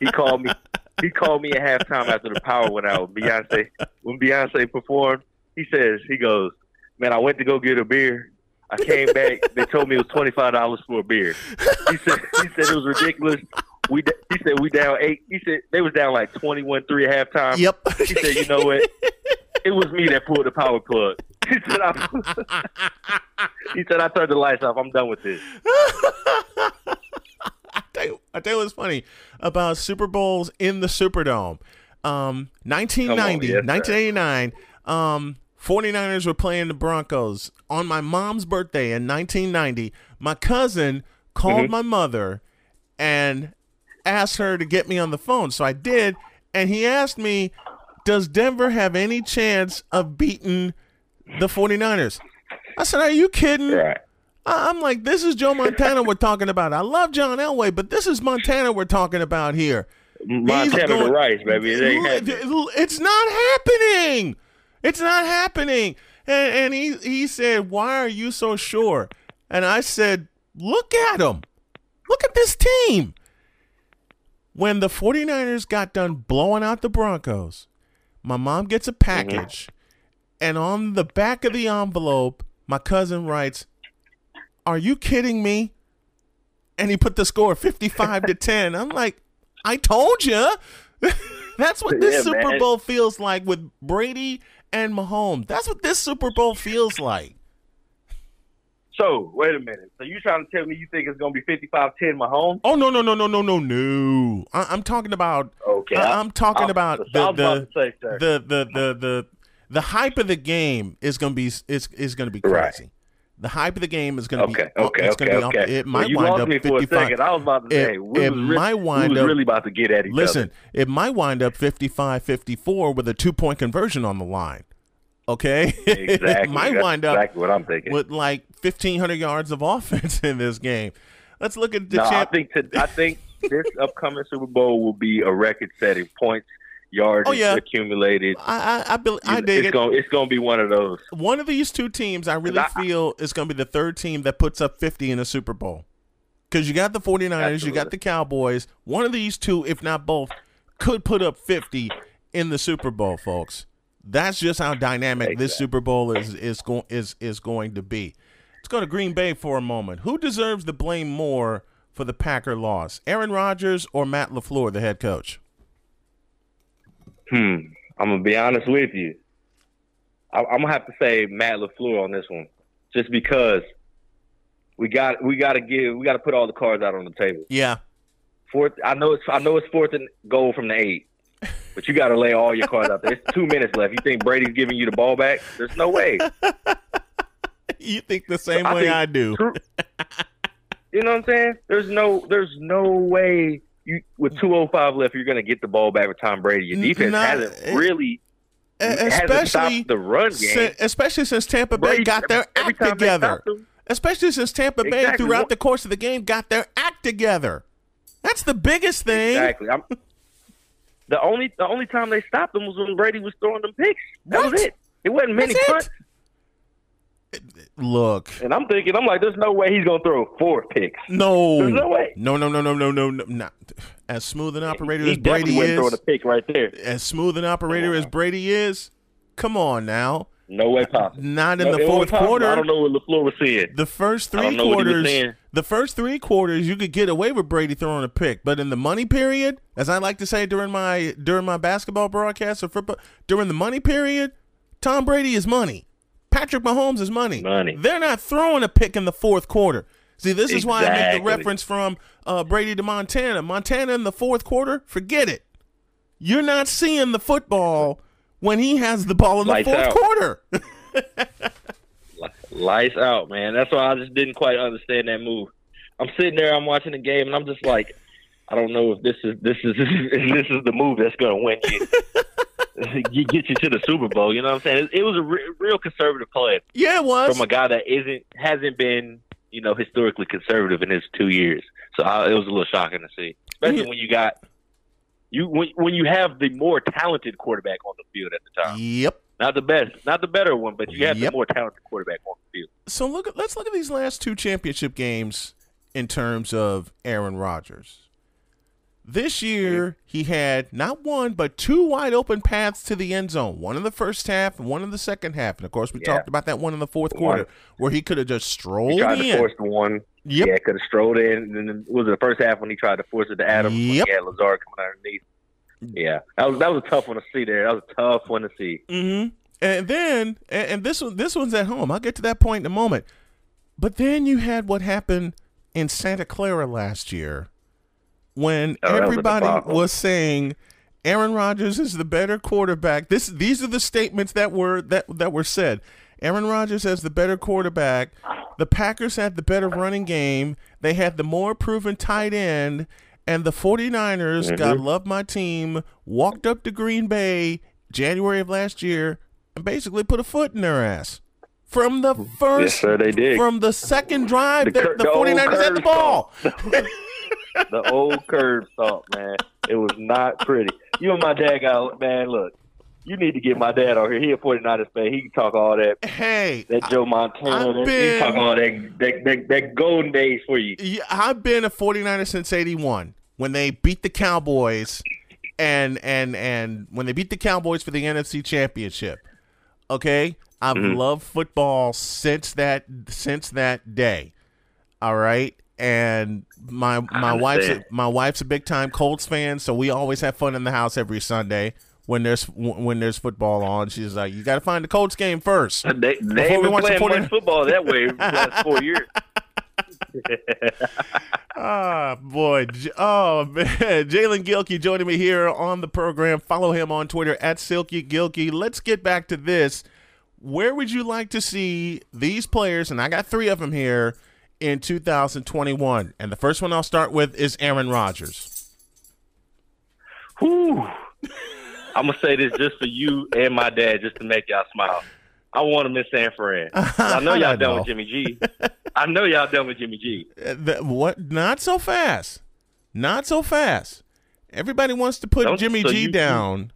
he called me. He called me at halftime after the power went out. When Beyonce, when Beyonce performed, he says, he goes, "Man, I went to go get a beer. I came back. They told me it was twenty five dollars for a beer." He said, he said it was ridiculous. We, he said we down eight. He said they was down like twenty one three at halftime. yep. He said, you know what? It was me that pulled the power plug. He said, I, he said, I turned the lights off. I'm done with this. I tell you, I tell you what's funny about Super Bowls in the Superdome. Um, 1990, yes, 1989, um, 49ers were playing the Broncos. On my mom's birthday in 1990, my cousin called Mhm. my mother and asked her to get me on the phone. So I did, and he asked me, "Does Denver have any chance of beating the 49ers?" I said, "Are you kidding?" Right. I'm like, this is Joe Montana we're talking about. I love John Elway, but this is Montana we're talking about here. Montana going- the rice, baby. It ain't happening. It's not happening. It's not happening. And, and he he said, "Why are you so sure?" And I said, "Look at them. Look at this team." When the 49ers got done blowing out the Broncos, my mom gets a mm-hmm. package, and on the back of the envelope, my cousin writes, "Are you kidding me?" And he put the score 55 to 10. I'm like, "I told you." That's what this Yeah, Super man. Bowl feels like with Brady and Mahomes. That's what this Super Bowl feels like. So wait a minute. So you trying to tell me you think it's gonna be 55-10 Mahomes? Oh no no no no no no no! I, I'm talking about. Okay, I, am talking I'm- about the about the, to say, the the the the the hype of the game is gonna be is is gonna be Right. crazy. The hype of the game is gonna Okay, be okay, it's gonna okay, be okay. It Well, might you wind up 55. second. I was about to It- say, we it was re- might we wind up- really about to get at each Listen, other. it might wind up 55-54 with a two point conversion on the line. Okay, it Exactly. might That's wind up exactly what I'm thinking. with like fifteen hundred yards of offense in this game. Let's look at the no, I think to, I think this upcoming Super Bowl will be a record-setting points, yards Oh, yeah. accumulated. I I I, bel I dig it's it. gonna it's gonna be one of those. One of these two teams, I really I- feel is going to be the third team that puts up 50 in a Super Bowl. Because you got the 49ers, you got the Cowboys. One of these two, if not both, could put up 50 in the Super Bowl, folks. That's just how dynamic this Super Bowl is is going is is going to be. Go to Green Bay for a moment. Who deserves the blame more for the Packer loss? Aaron Rodgers or Matt LaFleur, the head coach? Hmm. I'm gonna be honest with you. I, I'm gonna have to say Matt Lafleur on this one, just because we got we got to give we got to put all the cards out on the table. Yeah. Fourth, I know it's I know it's fourth and goal from the eight, but you got to lay all your cards out there. It's two minutes left. You think Brady's giving you the ball back? There's no way. You think the same I way think I do. You know what I'm saying? There's no there's no way you with 205 left you're gonna get the ball back with Tom Brady. Your defense not- hasn't really Especially stopped the run game. Si- especially since Tampa Bay Brady- got their every act together. them- Especially since Tampa Bay, throughout the course of the game, got their act together. That's the biggest thing. Exactly. I'm, the only the only time they stopped them was when Brady was throwing them picks. That What? was it. It wasn't many punts. Look, And I'm thinking, I'm like, there's no way he's gonna throw four picks. no, There's no way. no, no, no, no, no, no, no, not as smooth an operator he as Brady wasn't throwing is. a pick right there. As smooth an operator as Brady is. Come on now, No way possible. not in No, the fourth quarter. I don't know what LaFleur was seeing. The first three don't know what he was quarters, the first three quarters, you could get away with Brady throwing a pick, but in the money period, as I like to say during my during my basketball broadcast or football, during the money period, Tom Brady is money. Patrick Mahomes is money. Money. They're not throwing a pick in the fourth quarter. See, this is why I make the reference from uh, Brady to Montana. Montana in the fourth quarter, forget it. You're not seeing the football when he has the ball in the fourth out. quarter. Lights out, man. That's why I just didn't quite understand that move. I'm sitting there, I'm watching the game, and I'm just like, I don't know if this is this is if this is the move that's going to win you get you to the Super Bowl. You know what I'm saying? It, it was a re- real conservative play yeah, it was. from a guy that isn't hasn't been you know historically conservative in his two years. So I, it was a little shocking to see, especially Yeah. when you got you when when you have the more talented quarterback on the field at the time. yep. Not the best, not the better one, but you have Yep. the more talented quarterback on the field. So look let's look at these last two championship games in terms of Aaron Rodgers. This year he had not one but two wide open paths to the end zone. One in the first half and one in the second half. And of course we Yeah. talked about that one in the fourth quarter where he could have just He strolled tried to in. force the one. Yep. Yeah, could have strolled in. And then was it the first half when he tried to force it to Adams? when Yep. He Lazard coming underneath. Yeah, that was that was a tough one to see there. That was a tough one to see. Mm-hmm. And then, and, and this one, this one's at home. I'll get to that point in a moment. But then you had what happened in Santa Clara last year, when Oh, that was everybody was saying Aaron Rodgers is the better quarterback. This, these are the statements that were that that were said. Aaron Rodgers has the better quarterback. The Packers had the better running game. They had the more proven tight end. And the 49ers, Mm-hmm. God love my team, walked up to Green Bay January of last year and basically put a foot in their ass. From the first, Yes, sir, they did. from the second drive, The the, the, the 49ers had the ball. the old curve salt, man. It was not pretty. You and my dad got man. Look, you need to get my dad on here. He a 49ers fan. He can talk all that. Hey, That Joe Montana. That- been- He talk all that, that, that, that golden days for you. Yeah, I've been a 49er since 81 when they beat the Cowboys and and and when they beat the Cowboys for the NFC championship. Okay? I've Mm-hmm. loved football since that since that day. All right? And my my wife's a, my wife's a big time Colts fan, so we always have fun in the house every Sunday when there's when there's football on. She's like, "You got to find the Colts game first. They, they ain't been playing 49 much football that way for the last four years. Ah, boy. Oh, man. Jalen Gilkey joining me here on the program. Follow him on Twitter at Silky Gilkey. Let's get back to this. Where would you like to see these players? And I got three of them here in 2021. And the first one I'll start with is Aaron Rodgers. Whew. I'm gonna say this just for you and my dad, just to make y'all smile. I want him in San Fran. I know y'all done know. with Jimmy G. I know y'all done with Jimmy G. Uh, the- what? Not so fast. Not so fast. Everybody wants to put Don't- Jimmy so G you- down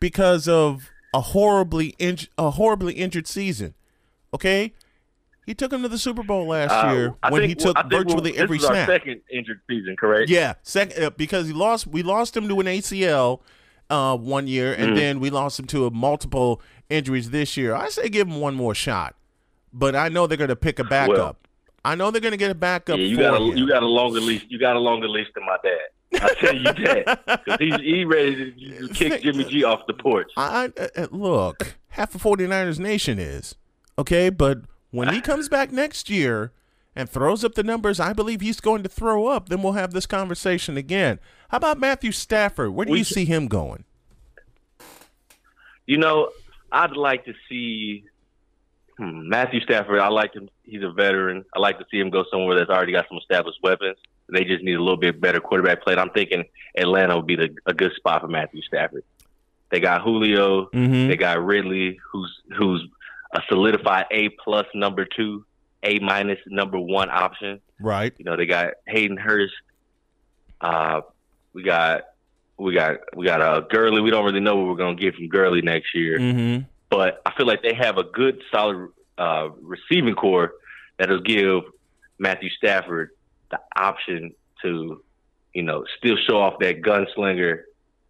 because of a horribly a horribly injured season. Okay, he took him to the Super Bowl last Uh, year I when think- he took think virtually this every snap. second injured season, correct? Yeah, second uh, because he lost. We lost him to an ACL uh, one year, and then we lost him to a multiple injuries this year. I say give him one more shot, but I know they're going to pick a backup. Well- I know they're going to get a backup. Yeah, you got a him. you got a longer leash. You got a longer leash than my dad. I tell you that because he's he ready to kick Jimmy G off the porch. I, I uh, look, half of 49ers nation is okay, but when he comes back next year and throws up the numbers I believe he's going to throw up, then we'll have this conversation again. How about Matthew Stafford? Where do We you see him going? You know, I'd like to see hmm, Matthew Stafford. I like him. He's a veteran. I like to see him go somewhere that's already got some established weapons. They just need a little bit better quarterback play. I'm thinking Atlanta would be the, a good spot for Matthew Stafford. They got Julio. Mm-hmm. They got Ridley, who's who's a solidified A plus number two, A minus number one option. Right. You know, they got Hayden Hurst. Uh, we got we got we got uh, Gurley. We don't really know what we're gonna get from Gurley next year, Mm-hmm. but I feel like they have a good, solid uh, receiving core that'll give Matthew Stafford the option to, you know, still show off that gunslinger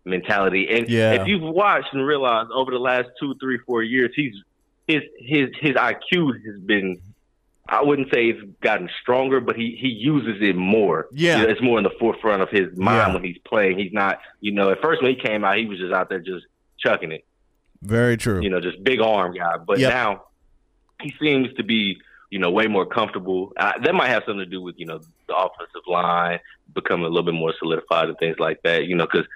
mentality. And Yeah. if you've watched and realized over the last two, three, four years, he's his his his IQ has been. I wouldn't say it's gotten stronger, but he he uses it more. Yeah. You know, it's more in the forefront of his mind Yeah. when he's playing. He's not, you know, at first when he came out, he was just out there just chucking it Very true. you know, just big arm guy. But Yep. now he seems to be, you know, way more comfortable. Uh, that might have something to do with, you know, the offensive line becoming a little bit more solidified and things like that. You know, because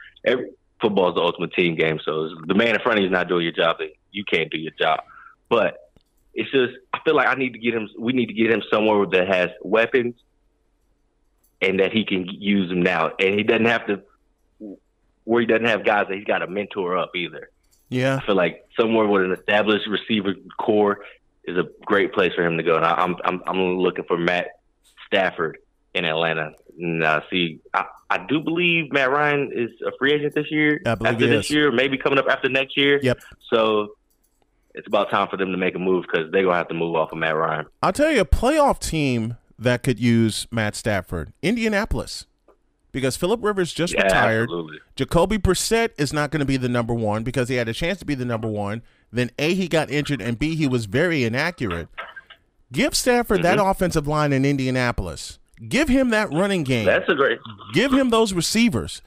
football is the ultimate team game. So the man in front of you is not doing your job, then you can't do your job. But it's just, I feel like I need to get him. We need to get him somewhere that has weapons and that he can use them now, and he doesn't have to. Where he doesn't have guys that he's got to mentor up either. yeah. I feel like somewhere with an established receiver core is a great place for him to go. And I, I'm I'm I'm looking for Matt Stafford in Atlanta. And uh, see, I, I do believe Matt Ryan is a free agent this year. I believe after this is. year, maybe coming up after next year. Yep. So it's about time for them to make a move because they're gonna have to move off of Matt Ryan. I'll tell you a playoff team that could use Matt Stafford. Indianapolis. Because Philip Rivers just Yeah, retired. absolutely. Jacoby Brissett is not going to be the number one because he had a chance to be the number one. Then A, he got injured, and B, he was very inaccurate. Give Stafford that Mm-hmm. offensive line in Indianapolis. Give him that running game. That's a great. Give him those receivers.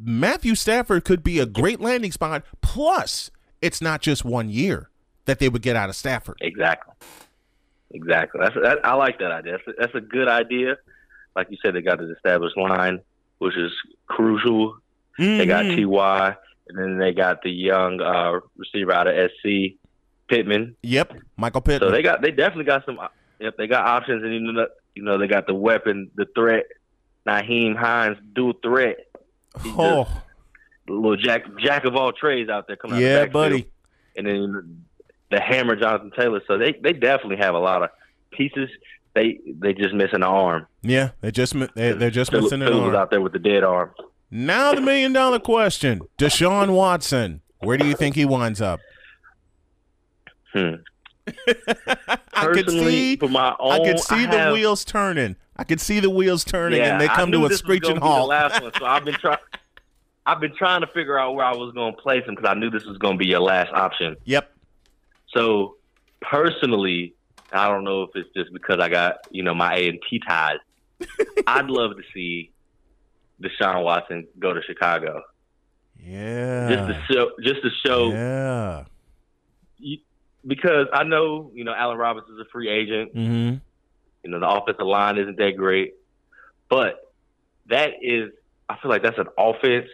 Matthew Stafford could be a great landing spot. Plus, it's not just one year that they would get out of Stafford. Exactly. Exactly. That's that, I like that idea. That's a, that's a good idea. Like you said, they got an established line, which is crucial. They got Mhm. Ty, and then they got the young uh, receiver out of SC. Pittman. Yep, Michael Pittman. So they got they definitely got some. Yep, they got options, and you know, you know they got the weapon, the threat. Nyheim Hines, dual threat. He oh, just- little jack jack of all trades out there coming out yeah, the backfield. buddy. and then the hammer Jonathan Taylor. So they they definitely have a lot of pieces. They they just missing an arm. Yeah, they just they, they're just Phillip, missing an was arm. out there with the dead arm. Now the million dollar question: Deshaun Watson. Where do you think he winds up? Hmm. I could see, for my own, I could see I the have- wheels turning. I could see the wheels turning, Yeah, and they come to a screeching the halt. last one, so I've been trying. I've been trying to figure out where I was going to place him because I knew this was going to be your last option. Yep. So personally, I don't know if it's just because I got you know my A and T ties. I'd love to see Deshaun Watson go to Chicago Yeah. just to show, just to show yeah. because I know you know Allen Robinson's a free agent. Mm-hmm. You know the offensive line isn't that great, but that is I feel like that's an offense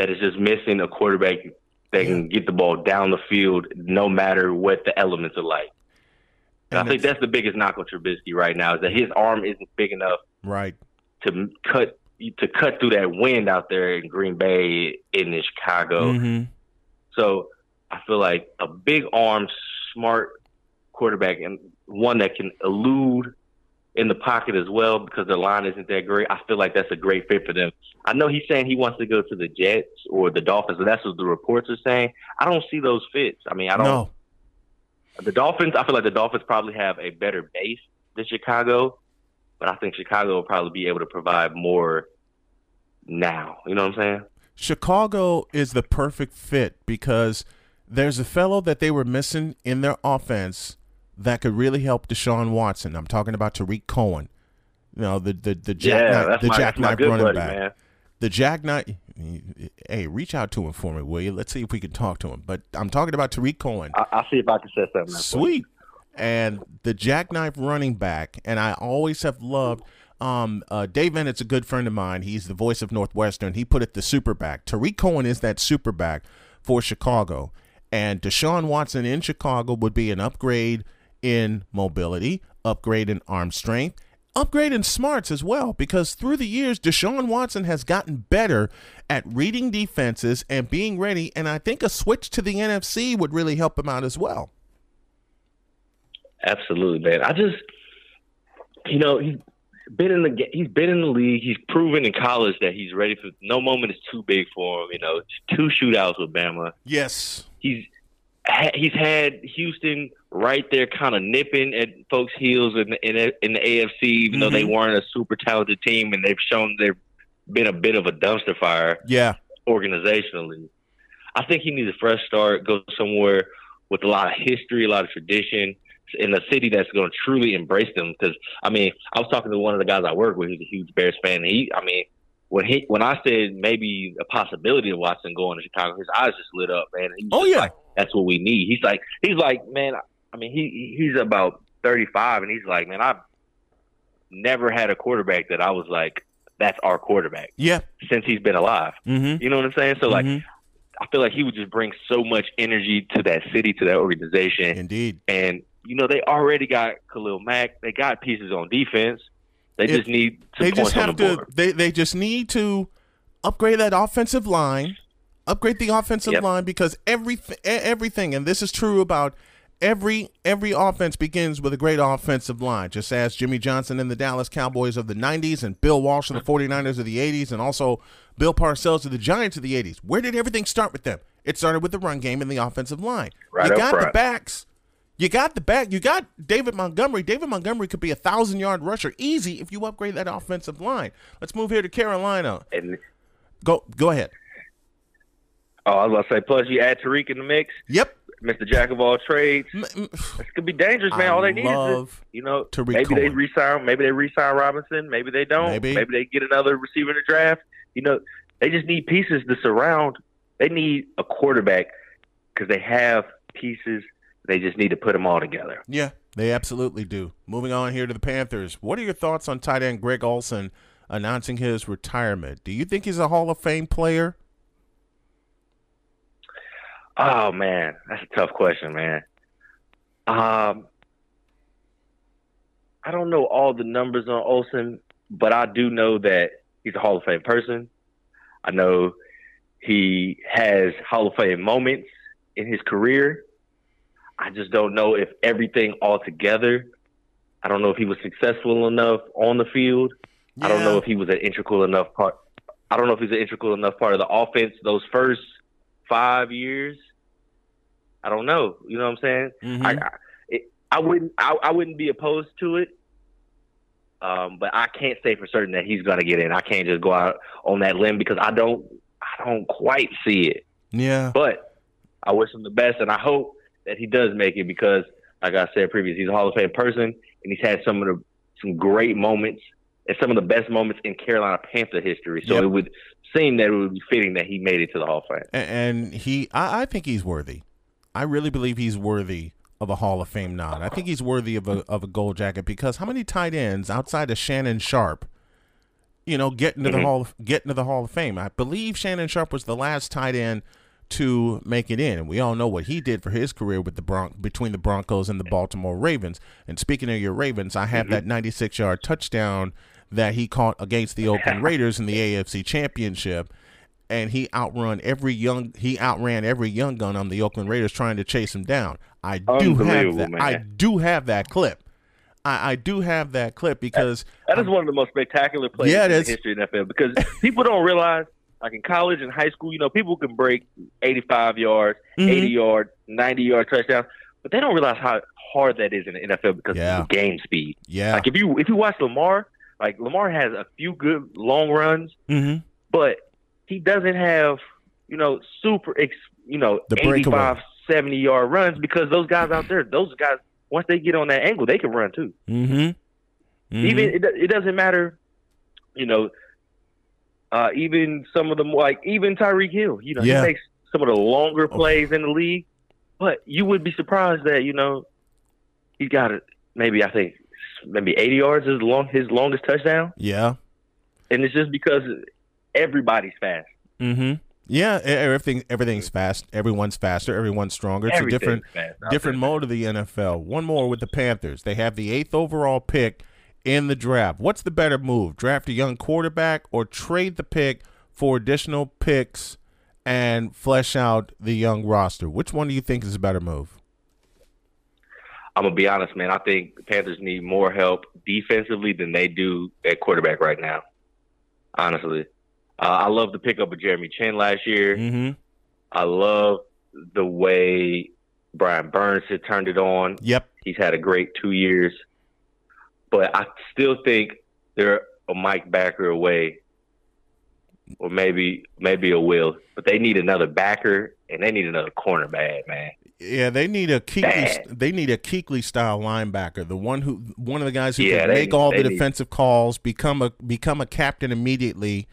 that is just missing a quarterback that can get the ball down the field no matter what the elements are like. And I think that's the biggest knock on Trubisky right now is that his arm isn't big enough Right. to cut to cut through that wind out there in Green Bay in Chicago. Mm-hmm. So I feel like a big arm, smart quarterback and one that can elude in the pocket as well because the line isn't that great. I feel like that's a great fit for them. I know he's saying he wants to go to the Jets or the Dolphins, and that's what the reports are saying. I don't see those fits. I mean, I don't. No. The Dolphins, I feel like the Dolphins probably have a better base than Chicago, but I think Chicago will probably be able to provide more now. You know what I'm saying? Chicago is the perfect fit because there's a fellow that they were missing in their offense that could really help Deshaun Watson. I'm talking about Tarik Cohen. You know, the the, the yeah, jackknife the my, my jackknife running buddy, back. man. The jackknife hey, reach out to him for me, will you? Let's see if we can talk to him. But I'm talking about Tarik Cohen. I, I'll see if I can set something up. Sweet. And the jackknife running back, and I always have loved. Um, uh, Dave Eanet's a good friend of mine. He's the voice of Northwestern. He put it the super back. Tarik Cohen is that super back for Chicago, and Deshaun Watson in Chicago would be an upgrade in mobility, upgrade in arm strength, upgrade in smarts as well. Because through the years, Deshaun Watson has gotten better at reading defenses and being ready. And I think a switch to the NFC would really help him out as well. Absolutely, man. I just, you know, he's been in the he's been in the league. He's proven in college that he's ready for. No moment is too big for him. You know, two shootouts with Bama. Yes. He's he's had Houston right there, kind of nipping at folks' heels in the, in, in the AFC, even though they mm-hmm. weren't a super talented team, and they've shown they've been a bit of a dumpster fire Yeah. organizationally. I think he needs a fresh start, go somewhere with a lot of history, a lot of tradition, in a city that's going to truly embrace them. Because I mean, I was talking to one of the guys I work with, He's a huge Bears fan. And he, I mean, when he when I said maybe a possibility of Watson going to Chicago, his eyes just lit up, man. Oh, yeah. like, that's what we need. He's like, he's like, man. I mean, he he's about thirty five, and he's like, man, I've never had a quarterback that I was like, that's our quarterback Yeah. since he's been alive. Mm-hmm. You know what I'm saying? So like, Mhm. I feel like he would just bring so much energy to that city, to that organization. Indeed. And, you know, they already got Khalil Mack. They got pieces on defense. They If- just need They just have the to. They they just need to upgrade that offensive line, upgrade the offensive Yep. line because everything everything, and this is true about every every offense begins with a great offensive line. Just as Jimmy Johnson and the Dallas Cowboys of the '90s, and Bill Walsh and the 49ers of the mm-hmm. '80s, and also Bill Parcells of the Giants of the '80s. Where did everything start with them? It started with the run game and the offensive line. Right you got the backs. You got the back. You got David Montgomery. David Montgomery could be a thousand yard rusher easy if you upgrade that offensive line. Let's move here to Carolina. And Go go ahead. oh, I was about to say, plus you add Tarik in the mix, Yep. Mr. Jack of all trades. This could be dangerous, man. I all they need is, love you know, Tarik maybe they resign, maybe they resign Robinson, maybe they don't, Maybe. maybe they get another receiver in the draft. You know, they just need pieces to surround. They need a quarterback because they have pieces. They just need to put them all together. Yeah, they absolutely do. Moving on here to the Panthers. What are your thoughts on tight end Greg Olsen announcing his retirement? Do you think he's a Hall of Fame player? Oh man, that's a tough question, man. Um, I don't know all the numbers on Olsen, but I do know that he's a Hall of Fame person. I know he has Hall of Fame moments in his career. I just don't know if everything altogether. I don't know if he was successful enough on the field. I don't know if he was an integral enough part. I don't know if he's an integral enough part of the offense those first five years. I don't know. You know what I'm saying? Mhm. I, I, it, I wouldn't. I, I wouldn't be opposed to it. Um, but I can't say for certain that he's going to get in. I can't just go out on that limb because I don't. I don't quite see it. yeah. But I wish him the best, and I hope that he does make it because, like I said previously, he's a Hall of Fame person, and he's had some of the some great moments and some of the best moments in Carolina Panther history. So Yep. it would seem that it would be fitting that he made it to the Hall of Fame. And he I, I think he's worthy i really believe he's worthy of a hall of fame nod i think he's worthy of a, of a gold jacket because how many tight ends outside of shannon sharpe you know get into the mm-hmm. hall of, get into the hall of fame i believe shannon sharpe was the last tight end to make it in and we all know what he did for his career with the Bron- between the broncos and the baltimore ravens and speaking of your ravens i have mm-hmm. that 96 yard touchdown that he caught against the oakland raiders in the afc championship and he outrun every young he outran every young gun on the Oakland Raiders trying to chase him down. I do have that. man. I do have that clip. I, I do have that clip because That is one of the most spectacular plays Yeah, in the history of the NFL because people don't realize, like in college and high school, you know, people can break 85 yards, Mhm. 80 yard, 90 yard touchdowns, but they don't realize how hard that is in the NFL because Yeah. of game speed. yeah, Like if you if you watch Lamar, like Lamar has a few good long runs, hmm but he doesn't have, you know, super, ex, you know, The 85, breakaway. 70 yard runs because those guys out there, those guys, once they get on that angle, they can run too. hmm Even it, it doesn't matter, you know. Uh, even some of them, like even Tyreek Hill, you know, Yeah. he makes some of the longer plays in the league. But you would be surprised that you know he got it. Maybe I think maybe 80 yards is long his longest touchdown, yeah, and it's just because everybody's fast. Mm-hmm. yeah. Everything everything's fast. Everyone's faster. Everyone's stronger. It's a different different mode of the NFL. One more with the Panthers. They have the eighth overall pick in the draft. What's the better move? Draft a young quarterback or trade the pick for additional picks and flesh out the young roster? Which one do you think is a better move? I'm gonna be honest, man. I think the Panthers need more help defensively than they do at quarterback right now. Honestly, uh, I love the pickup of Jeremy Chinn last year. Mm-hmm. I love the way Brian Burns had turned it on. Yep. He's had a great two years, but I still think they're a Mike Backer away, or maybe maybe a Will. But they need another backer and they need another corner bad man. Yeah, they need a Kuechly. Bad. They need a Kuechly style linebacker, the one who, one of the guys who Yeah, can make all they the need- defensive calls, become a become a captain immediately,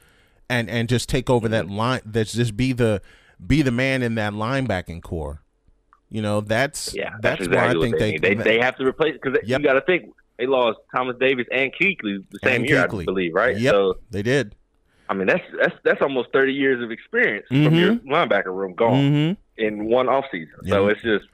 and and just take over that line. That's just be the be the man in that linebacking core. You know, that's Yeah, that's, that's, why I think they they they they have to replace because Yep. you got to think they lost Thomas Davis and Kuechly the same And year, Kuechly. I believe, right? Yep, So they did. I mean that's that's that's almost thirty years of experience Mhm. from your linebacker room gone Mm-hmm. in one offseason. So it's just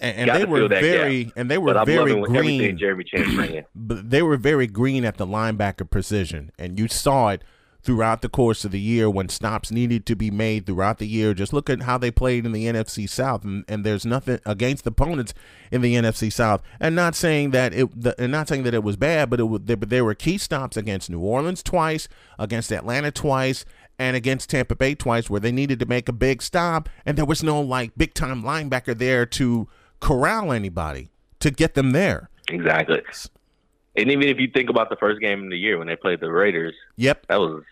And, and they were very and they were very loving what everything green. Jeremy Chinn but they were very green at the linebacker position, and you saw it throughout the course of the year when stops needed to be made throughout the year. Just look at how they played in the NFC South, and, and there's nothing against opponents in the NFC South. And not saying that it, the, and not saying that it was bad, but it was, but there were key stops against New Orleans twice, against Atlanta twice. And against Tampa Bay twice, where they needed to make a big stop, and there was no like big time linebacker there to corral anybody to get them there. Exactly. And even if you think about the first game of the year when they played the Raiders, Yep, that was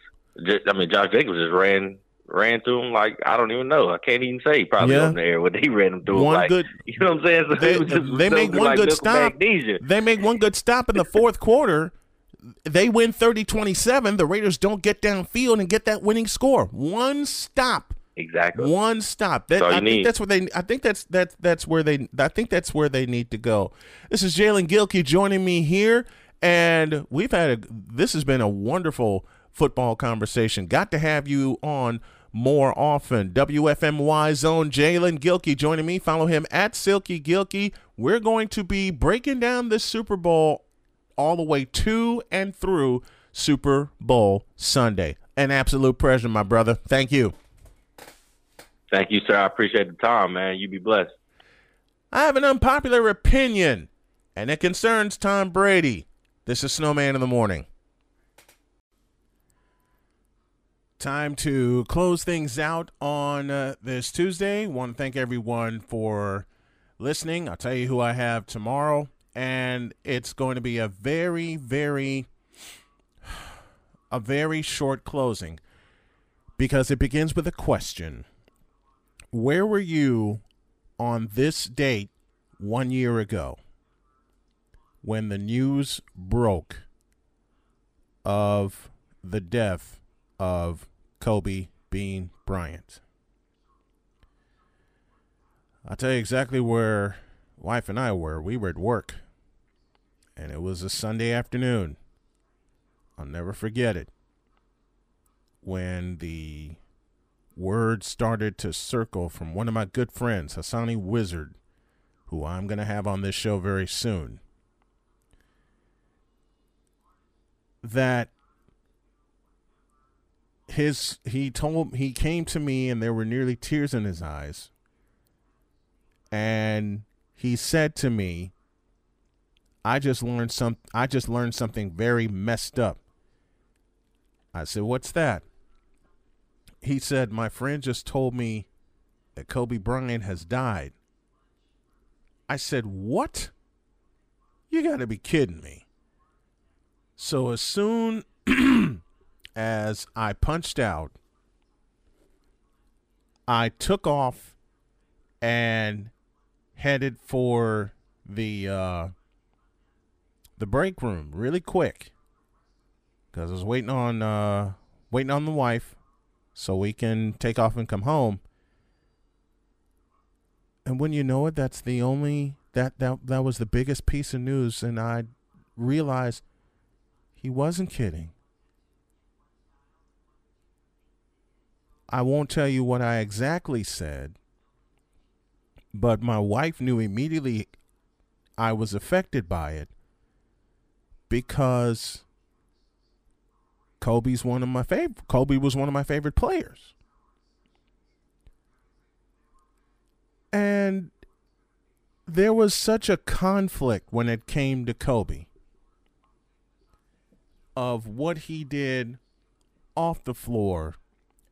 just I mean Josh Jacobs just ran ran through him like I don't even know. I can't even say probably Yeah. on the air what he ran him through. him One like, good- You know what I'm saying? So They- it was just they make one like good stop. Magnesia. They make one good stop in the fourth quarter. They win 30-27. The Raiders don't get downfield and get that winning score. One stop. Exactly. One stop. That, That's all you I think need. that's where they. I think that's that's that's where they. I think that's where they need to go. This is Jalen Gilkey joining me here, and we've had a. This has been a wonderful football conversation. Got to have you on more often. WFMY Zone Jalen Gilkey joining me. Follow him at Silky Gilkey. We're going to be breaking down this Super Bowl all the way to and through Super Bowl Sunday. An absolute pleasure, my brother. Thank you. Thank you, sir. I appreciate the time, man. You be blessed. I have an unpopular opinion, and it concerns Tom Brady. This is Snowman in the Morning. Time to close things out on uh, this Tuesday. Want to thank everyone for listening. I'll tell you who I have tomorrow, and it's going to be a very, very, a very short closing because it begins with a question. Where were you on this date one year ago when the news broke of the death of Kobe Bean Bryant. I'll tell you exactly where wife and I were. We were at work, and it was a Sunday afternoon. I'll never forget it. When the word started to circle from one of my good friends, Hassani Wizard, who I'm going to have on this show very soon, that his he told he came to me and there were nearly tears in his eyes and he said to me I just learned some I just learned something very messed up. I said, "What's that?" He said, "My friend just told me that Kobe Bryant has died." I said, "What?" You got to be kidding me. So as soon as I punched out, I took off and headed for the uh, the break room really quick because I was waiting on uh, waiting on the wife so we can take off and come home. And when you know it, that's the only that that that was the biggest piece of news, and I realized he wasn't kidding. I won't tell you what I exactly said, but my wife knew immediately I was affected by it because Kobe's one of my favorite Kobe was one of my favorite players. And there was such a conflict when it came to Kobe of what he did off the floor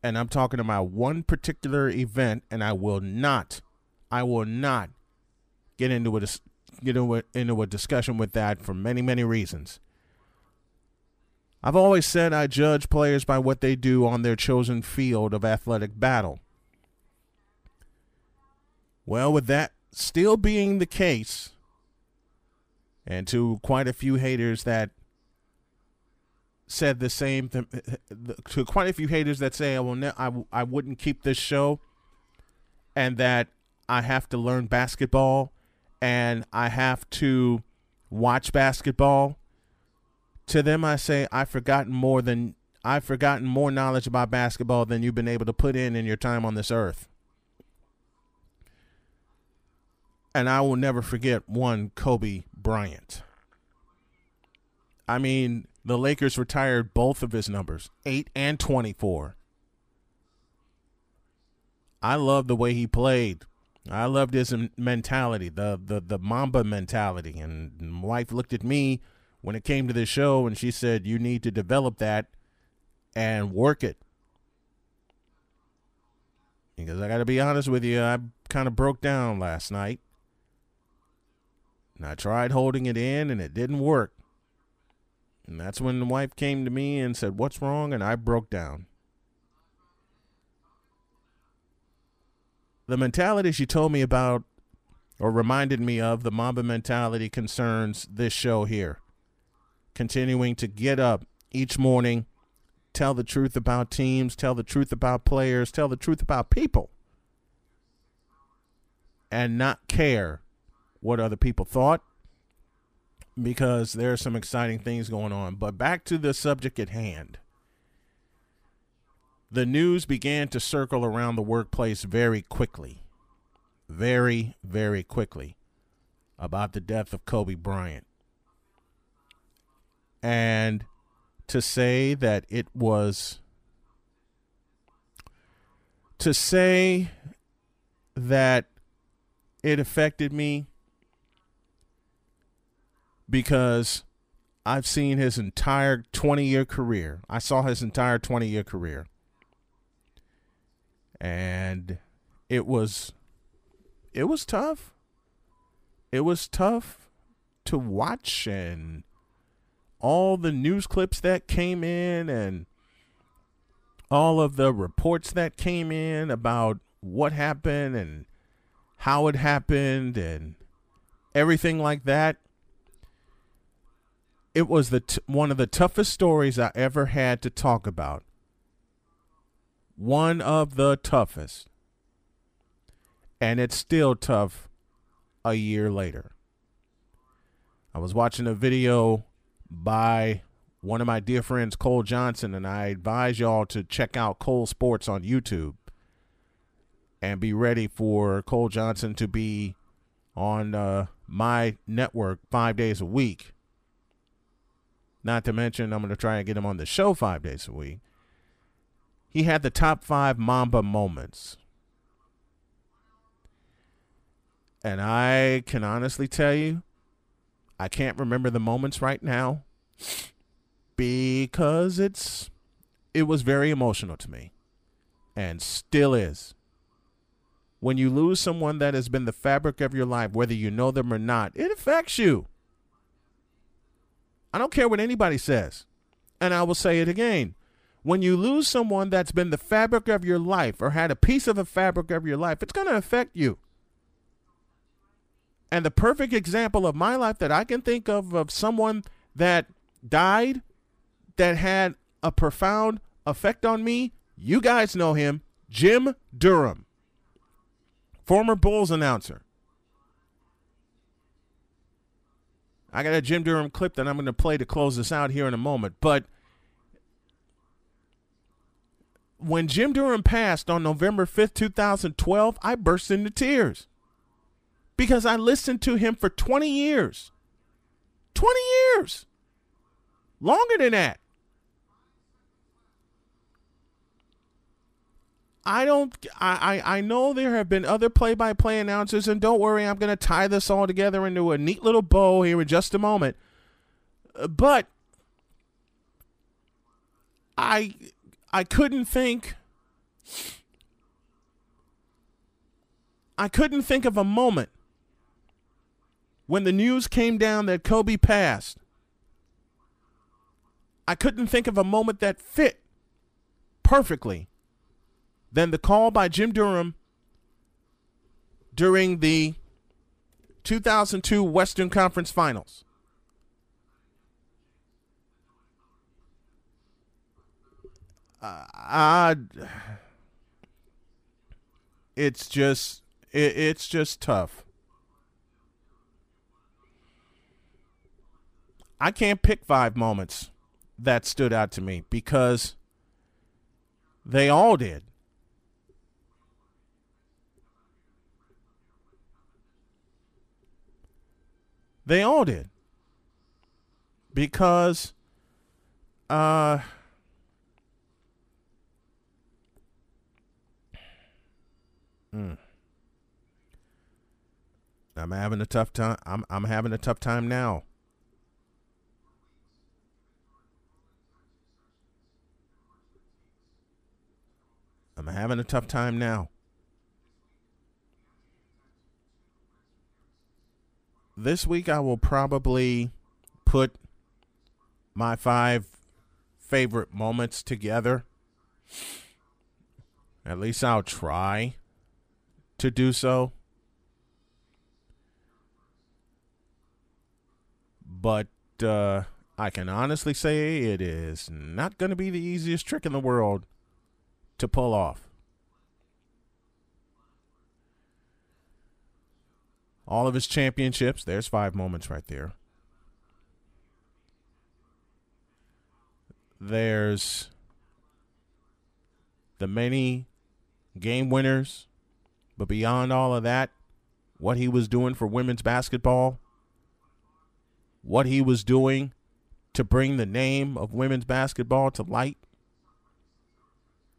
and I'm talking about one particular event, and I will not, I will not get into a get into a, discussion with that for many many reasons. I've always said I judge players by what they do on their chosen field of athletic battle. Well, with that still being the case, and to quite a few haters that said the same th- to quite a few haters that say I will ne- I, w- I wouldn't keep this show and that I have to learn basketball and I have to watch basketball to them I say I've forgotten more than I've forgotten more knowledge about basketball than you've been able to put in in your time on this earth. And I will never forget one Kobe Bryant. I mean, the Lakers retired both of his numbers, 8 and 24. I love the way he played. I loved his mentality, the the the Mamba mentality. And my wife looked at me when it came to the show and she said, "You need to develop that and work it." Because I got to be honest with you, I kind of broke down last night. And I tried holding it in and it didn't work. And that's when the wife came to me and said, What's wrong? And I broke down. The mentality she told me about or reminded me of, the Mamba mentality concerns this show here. Continuing to get up each morning, tell the truth about teams, tell the truth about players, tell the truth about people, and not care what other people thought, because there are some exciting things going on. But back to the subject at hand. the news began to circle around the workplace very quickly, very, very quickly about the death of Kobe Bryant. And to say that it was, to say that it affected me because I've seen his entire 20 year career. I saw his entire 20 year career. And it was it was tough. It was tough to watch and all the news clips that came in and all of the reports that came in about what happened and how it happened and everything like that it was the t- one of the toughest stories I ever had to talk about. One of the toughest. And it's still tough a year later. I was watching a video by one of my dear friends, Cole Johnson, and I advise y'all to check out Cole Sports on YouTube and be ready for Cole Johnson to be on uh, my network five days a week not to mention, I'm going to try and get him on the show five days a week. He had the top five Mamba moments. And I can honestly tell you, I can't remember the moments right now because it's it was very emotional to me and still is. When you lose someone that has been the fabric of your life, whether you know them or not, it affects you. I don't care what anybody says. And I will say it again. When you lose someone that's been the fabric of your life or had a piece of the fabric of your life, it's going to affect you. And the perfect example of my life that I can think of of someone that died that had a profound effect on me, you guys know him, Jim Durham, former Bulls announcer. I got a Jim Durham clip that I'm going to play to close this out here in a moment. But when Jim Durham passed on November 5th, 2012, I burst into tears because I listened to him for 20 years. 20 years. Longer than that. I don't. I, I know there have been other play-by-play announcers, and don't worry, I'm going to tie this all together into a neat little bow here in just a moment. But I I couldn't think. I couldn't think of a moment when the news came down that Kobe passed. I couldn't think of a moment that fit perfectly than the call by Jim Durham during the 2002 Western Conference Finals. Uh, I, it's just it, it's just tough. I can't pick five moments that stood out to me because they all did. They all did. Because uh mm, I'm having a tough time. I'm I'm having a tough time now. I'm having a tough time now. This week I will probably put my five favorite moments together. At least I'll try to do so. But uh, I can honestly say it is not going to be the easiest trick in the world to pull off. All of his championships. There's five moments right there. There's the many game winners, but beyond all of that, what he was doing for women's basketball, what he was doing to bring the name of women's basketball to light,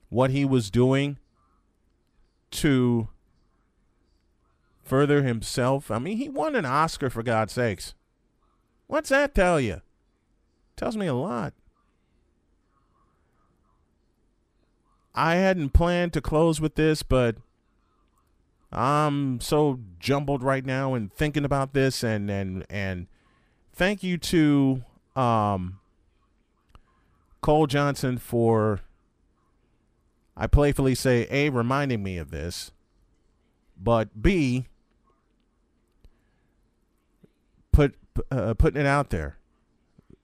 what he was doing to further himself. I mean, he won an Oscar for God's sakes. What's that tell you? Tells me a lot. I hadn't planned to close with this, but I'm so jumbled right now and thinking about this and and and thank you to um Cole Johnson for I playfully say A reminding me of this, but B put uh, putting it out there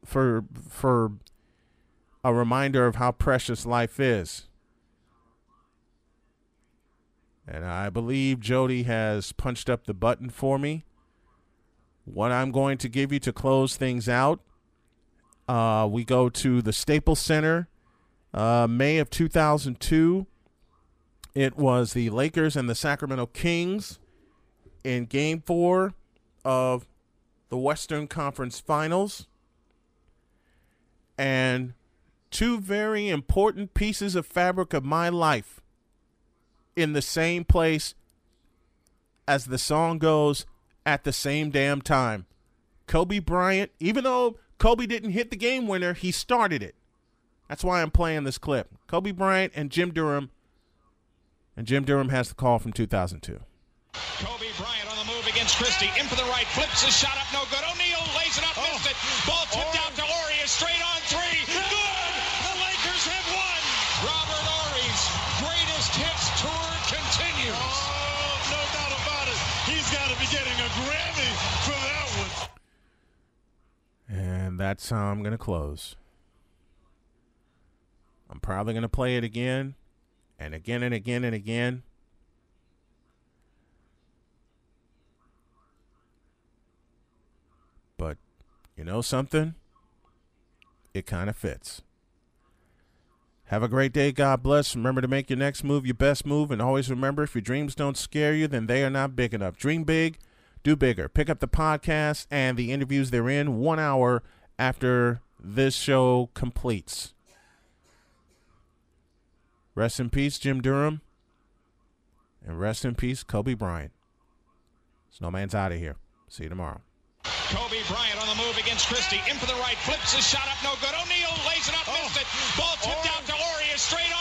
for for a reminder of how precious life is. And I believe Jody has punched up the button for me. What I'm going to give you to close things out, uh, we go to the Staples Center, uh, May of 2002. It was the Lakers and the Sacramento Kings in game four of the Western Conference Finals. And two very important pieces of fabric of my life in the same place as the song goes at the same damn time. Kobe Bryant, even though Kobe didn't hit the game winner, he started it. That's why I'm playing this clip. Kobe Bryant and Jim Durham. And Jim Durham has the call from 2002. Kobe Bryant on the move against Christie. In for the right. Flips his shot up. No good. O'Neal lays it up. Oh. Missed it. Ball tipped oh. out to Horry. Straight on three. Good. The Lakers have won. Robert Horry's greatest hits tour continues. Oh, no doubt about it. He's got to be getting a Grammy for that one. And that's how I'm going to close. I'm probably going to play it again and again and again and again. But you know something? It kind of fits. Have a great day. God bless. Remember to make your next move your best move. And always remember if your dreams don't scare you, then they are not big enough. Dream big, do bigger. Pick up the podcast and the interviews they're in one hour after this show completes. Rest in peace, Jim Durham. And rest in peace, Kobe Bryant. Snowman's out of here. See you tomorrow. Kobe Bryant on the move against Christie. In for the right, flips his shot up, no good. O'Neal lays it up, oh. missed it. Ball tipped oh. out to Horry, straight up.